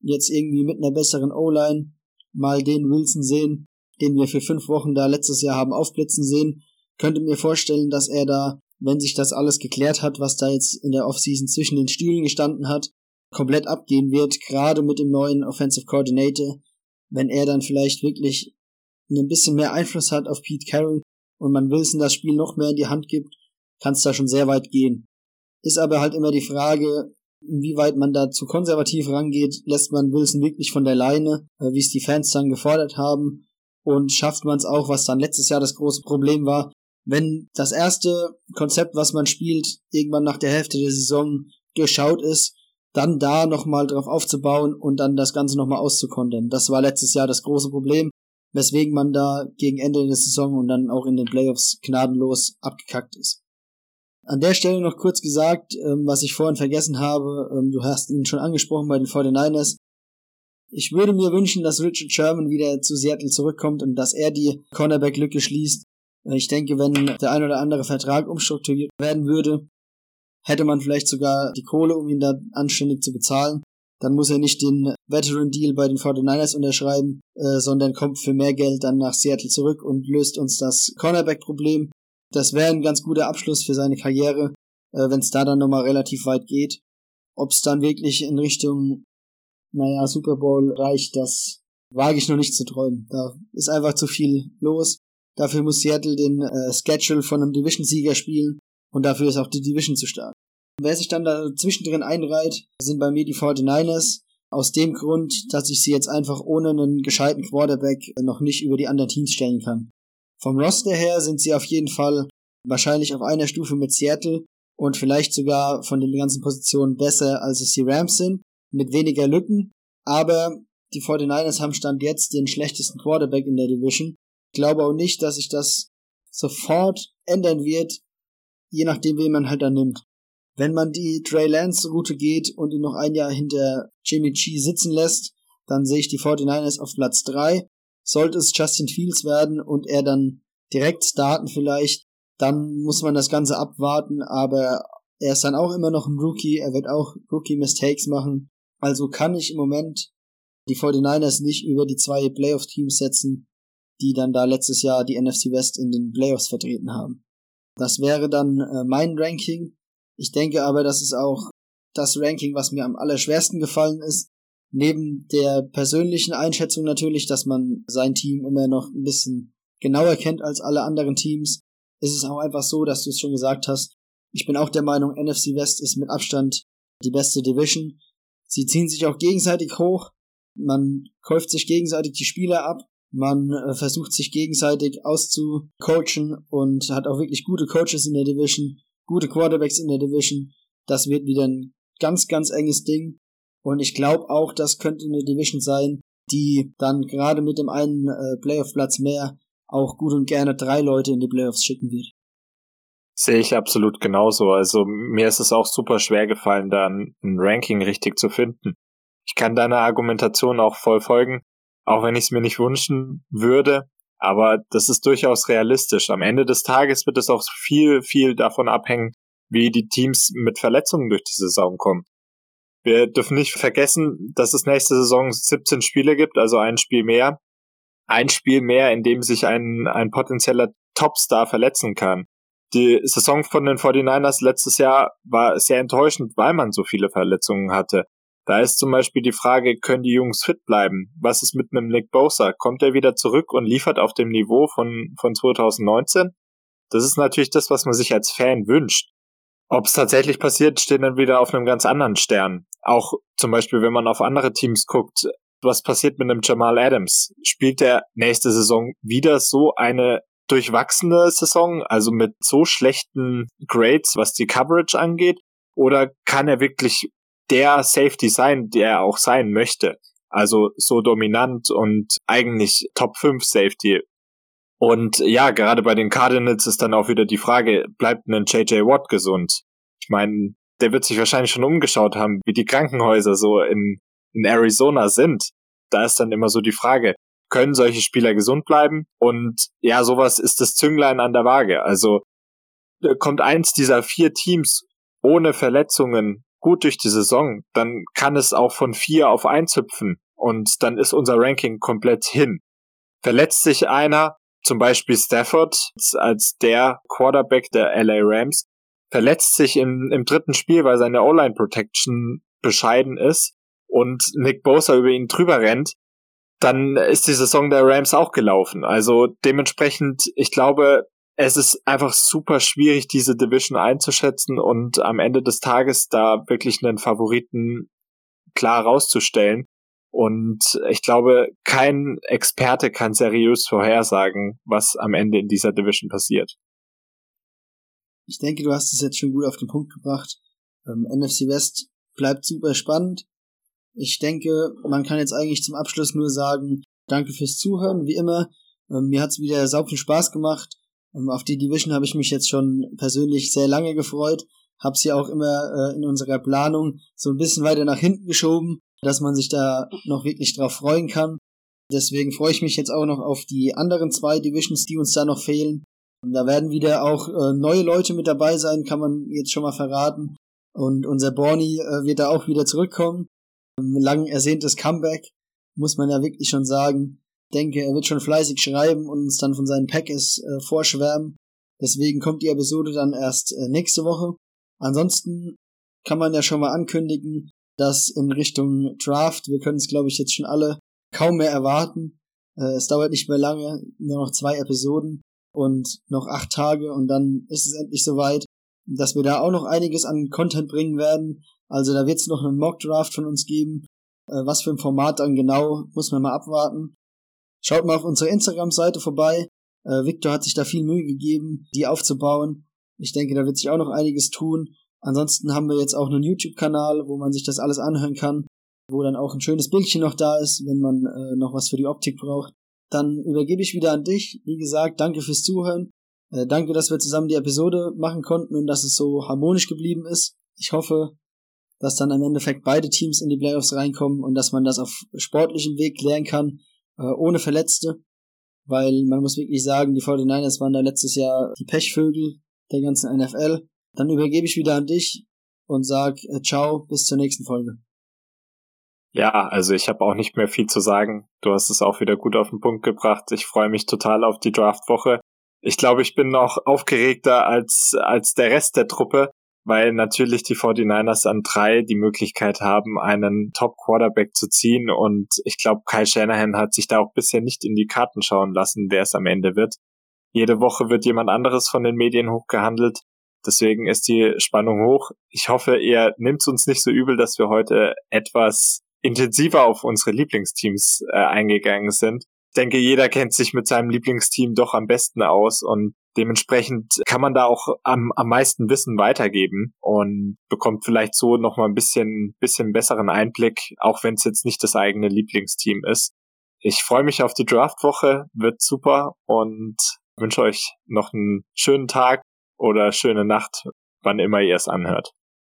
jetzt irgendwie mit einer besseren O-Line mal den Wilson sehen, den wir für fünf Wochen da letztes Jahr haben aufblitzen sehen. Könnte mir vorstellen, dass er da wenn sich das alles geklärt hat, was da jetzt in der Offseason zwischen den Stühlen gestanden hat, komplett abgehen wird, gerade mit dem neuen Offensive Coordinator, wenn er dann vielleicht wirklich ein bisschen mehr Einfluss hat auf Pete Carroll und man Wilson das Spiel noch mehr in die Hand gibt, kann es da schon sehr weit gehen. Ist aber halt immer die Frage, inwieweit man da zu konservativ rangeht, lässt man Wilson wirklich von der Leine, äh, wie es die Fans dann gefordert haben, und schafft man es auch, was dann letztes Jahr das große Problem war, wenn das erste Konzept, was man spielt, irgendwann nach der Hälfte der Saison durchschaut ist, dann da nochmal drauf aufzubauen und dann das Ganze nochmal auszukontern. Das war letztes Jahr das große Problem, weswegen man da gegen Ende der Saison und dann auch in den Playoffs gnadenlos abgekackt ist. An der Stelle noch kurz gesagt, ähm, was ich vorhin vergessen habe, ähm, du hast ihn schon angesprochen bei den 49ers. Ich würde mir wünschen, dass Richard Sherman wieder zu Seattle zurückkommt und dass er die Cornerback-Lücke schließt. Ich denke, wenn der ein oder andere Vertrag umstrukturiert werden würde, hätte man vielleicht sogar die Kohle, um ihn da anständig zu bezahlen. Dann muss er nicht den Veteran Deal bei den 49ers unterschreiben, äh, sondern kommt für mehr Geld dann nach Seattle zurück und löst uns das Cornerback-Problem. Das wäre ein ganz guter Abschluss für seine Karriere, äh, wenn es da dann nochmal relativ weit geht. Ob es dann wirklich in Richtung, naja, Super Bowl reicht, das wage ich noch nicht zu träumen. Da ist einfach zu viel los. Dafür muss Seattle den äh, Schedule von einem Division-Sieger spielen und dafür ist auch die Division zu stark. Wer sich dann da zwischendrin einreiht, sind bei mir die 49ers. Aus dem Grund, dass ich sie jetzt einfach ohne einen gescheiten Quarterback noch nicht über die anderen Teams stellen kann. Vom Roster her sind sie auf jeden Fall wahrscheinlich auf einer Stufe mit Seattle und vielleicht sogar von den ganzen Positionen besser, als es die Rams sind, mit weniger Lücken. Aber die 49ers haben Stand jetzt den schlechtesten Quarterback in der Division glaube auch nicht, dass sich das sofort ändern wird, je nachdem, wen man halt da nimmt. Wenn man die Trey Lance Route geht und ihn noch ein Jahr hinter Jimmy G sitzen lässt, dann sehe ich die 49ers auf Platz 3. Sollte es Justin Fields werden und er dann direkt starten vielleicht, dann muss man das Ganze abwarten, aber er ist dann auch immer noch ein Rookie, er wird auch Rookie-Mistakes machen. Also kann ich im Moment die 49ers nicht über die zwei Playoff-Teams setzen, die dann da letztes Jahr die NFC West in den Playoffs vertreten haben. Das wäre dann äh, mein Ranking. Ich denke aber, das ist auch das Ranking, was mir am allerschwersten gefallen ist. Neben der persönlichen Einschätzung natürlich, dass man sein Team immer noch ein bisschen genauer kennt als alle anderen Teams, ist es auch einfach so, dass du es schon gesagt hast. Ich bin auch der Meinung, NFC West ist mit Abstand die beste Division. Sie ziehen sich auch gegenseitig hoch. Man kauft sich gegenseitig die Spieler ab. Man äh, versucht sich gegenseitig auszucoachen und hat auch wirklich gute Coaches in der Division, gute Quarterbacks in der Division. Das wird wieder ein ganz, ganz enges Ding. Und ich glaube auch, das könnte eine Division sein, die dann gerade mit dem einen äh, Playoff-Platz mehr auch gut und gerne drei Leute in die Playoffs schicken wird. Sehe ich absolut genauso. Also mir ist es auch super schwer gefallen, da ein Ranking richtig zu finden. Ich kann deiner Argumentation auch voll folgen auch wenn ich es mir nicht wünschen würde. Aber das ist durchaus realistisch. Am Ende des Tages wird es auch viel, viel davon abhängen, wie die Teams mit Verletzungen durch die Saison kommen. Wir dürfen nicht vergessen, dass es nächste Saison 17 Spiele gibt, also ein Spiel mehr. Ein Spiel mehr, in dem sich ein, ein potenzieller Topstar verletzen kann. Die Saison von den 49ers letztes Jahr war sehr enttäuschend, weil man so viele Verletzungen hatte. Da ist zum Beispiel die Frage, können die Jungs fit bleiben? Was ist mit einem Nick Bosa? Kommt er wieder zurück und liefert auf dem Niveau von, von 2019? Das ist natürlich das, was man sich als Fan wünscht. Ob es tatsächlich passiert, steht dann wieder auf einem ganz anderen Stern. Auch zum Beispiel, wenn man auf andere Teams guckt, was passiert mit einem Jamal Adams? Spielt er nächste Saison wieder so eine durchwachsene Saison, also mit so schlechten Grades, was die Coverage angeht? Oder kann er wirklich der Safety sein, der er auch sein möchte? Also so dominant und eigentlich Top 5 Safety. Und ja, gerade bei den Cardinals ist dann auch wieder die Frage, bleibt ein JJ Watt gesund? Ich meine, der wird sich wahrscheinlich schon umgeschaut haben, wie die Krankenhäuser so in, in Arizona sind. Da ist dann immer so die Frage, können solche Spieler gesund bleiben? Und ja, sowas ist das Zünglein an der Waage. Also äh, kommt eins dieser vier Teams ohne Verletzungen gut durch die Saison, dann kann es auch von vier auf eins hüpfen und dann ist unser Ranking komplett hin. Verletzt sich einer, zum Beispiel Stafford als der Quarterback der LA Rams, verletzt sich im, im dritten Spiel, weil seine O-Line Protection bescheiden ist und Nick Bosa über ihn drüber rennt, dann ist die Saison der Rams auch gelaufen. Also dementsprechend, ich glaube, es ist einfach super schwierig, diese Division einzuschätzen und am Ende des Tages da wirklich einen Favoriten klar rauszustellen. Und ich glaube, kein Experte kann seriös vorhersagen, was am Ende in dieser Division passiert. Ich denke, du hast es jetzt schon gut auf den Punkt gebracht. Ähm, NFC West bleibt super spannend. Ich denke, man kann jetzt eigentlich zum Abschluss nur sagen, danke fürs Zuhören, wie immer. Ähm, mir hat es wieder sau viel Spaß gemacht. Ähm, auf die Division habe ich mich jetzt schon persönlich sehr lange gefreut. Habe sie auch immer äh, in unserer Planung so ein bisschen weiter nach hinten geschoben, dass man sich da noch wirklich drauf freuen kann. Deswegen freue ich mich jetzt auch noch auf die anderen zwei Divisions, die uns da noch fehlen. Da werden wieder auch äh, neue Leute mit dabei sein, kann man jetzt schon mal verraten. Und unser Borny äh, wird da auch wieder zurückkommen. Ein lang ersehntes Comeback, muss man ja wirklich schon sagen. Denke, er wird schon fleißig schreiben und uns dann von seinen Packers äh, vorschwärmen. Deswegen kommt die Episode dann erst äh, nächste Woche. Ansonsten kann man ja schon mal ankündigen, dass in Richtung Draft, wir können es glaube ich jetzt schon alle kaum mehr erwarten. Äh, es dauert nicht mehr lange, nur noch zwei Episoden und noch acht Tage und dann ist es endlich soweit, dass wir da auch noch einiges an Content bringen werden. Also da wird es noch einen Mock Draft von uns geben. Äh, was für ein Format dann genau, muss man mal abwarten. Schaut mal auf unserer Instagram-Seite vorbei. Äh, Victor hat sich da viel Mühe gegeben, die aufzubauen. Ich denke, da wird sich auch noch einiges tun. Ansonsten haben wir jetzt auch einen YouTube-Kanal, wo man sich das alles anhören kann, wo dann auch ein schönes Bildchen noch da ist, wenn man äh, noch was für die Optik braucht. Dann übergebe ich wieder an dich. Wie gesagt, danke fürs Zuhören. Äh, danke, dass wir zusammen die Episode machen konnten und dass es so harmonisch geblieben ist. Ich hoffe, dass dann im Endeffekt beide Teams in die Playoffs reinkommen und dass man das auf sportlichem Weg klären kann, äh, ohne Verletzte. Weil man muss wirklich sagen, die 49ers waren da letztes Jahr die Pechvögel der ganzen NFL. Dann übergebe ich wieder an dich und sag äh, ciao, bis zur nächsten Folge. Ja, also ich habe auch nicht mehr viel zu sagen. Du hast es auch wieder gut auf den Punkt gebracht. Ich freue mich total auf die Draftwoche. Ich glaube, ich bin noch aufgeregter als, als der Rest der Truppe, weil natürlich die 49ers an drei die Möglichkeit haben, einen Top-Quarterback zu ziehen und ich glaube, Kyle Shanahan hat sich da auch bisher nicht in die Karten schauen lassen, wer es am Ende wird. Jede Woche wird jemand anderes von den Medien hochgehandelt. Deswegen ist die Spannung hoch. Ich hoffe, ihr nehmt uns nicht so übel, dass wir heute etwas intensiver auf unsere Lieblingsteams äh, eingegangen sind. Ich denke, jeder kennt sich mit seinem Lieblingsteam doch am besten aus und dementsprechend kann man da auch am, am meisten Wissen weitergeben und bekommt vielleicht so nochmal ein bisschen, bisschen besseren Einblick, auch wenn es jetzt nicht das eigene Lieblingsteam ist. Ich freue mich auf die Draftwoche, wird super und wünsche euch noch einen schönen Tag oder schöne Nacht, wann immer ihr es anhört.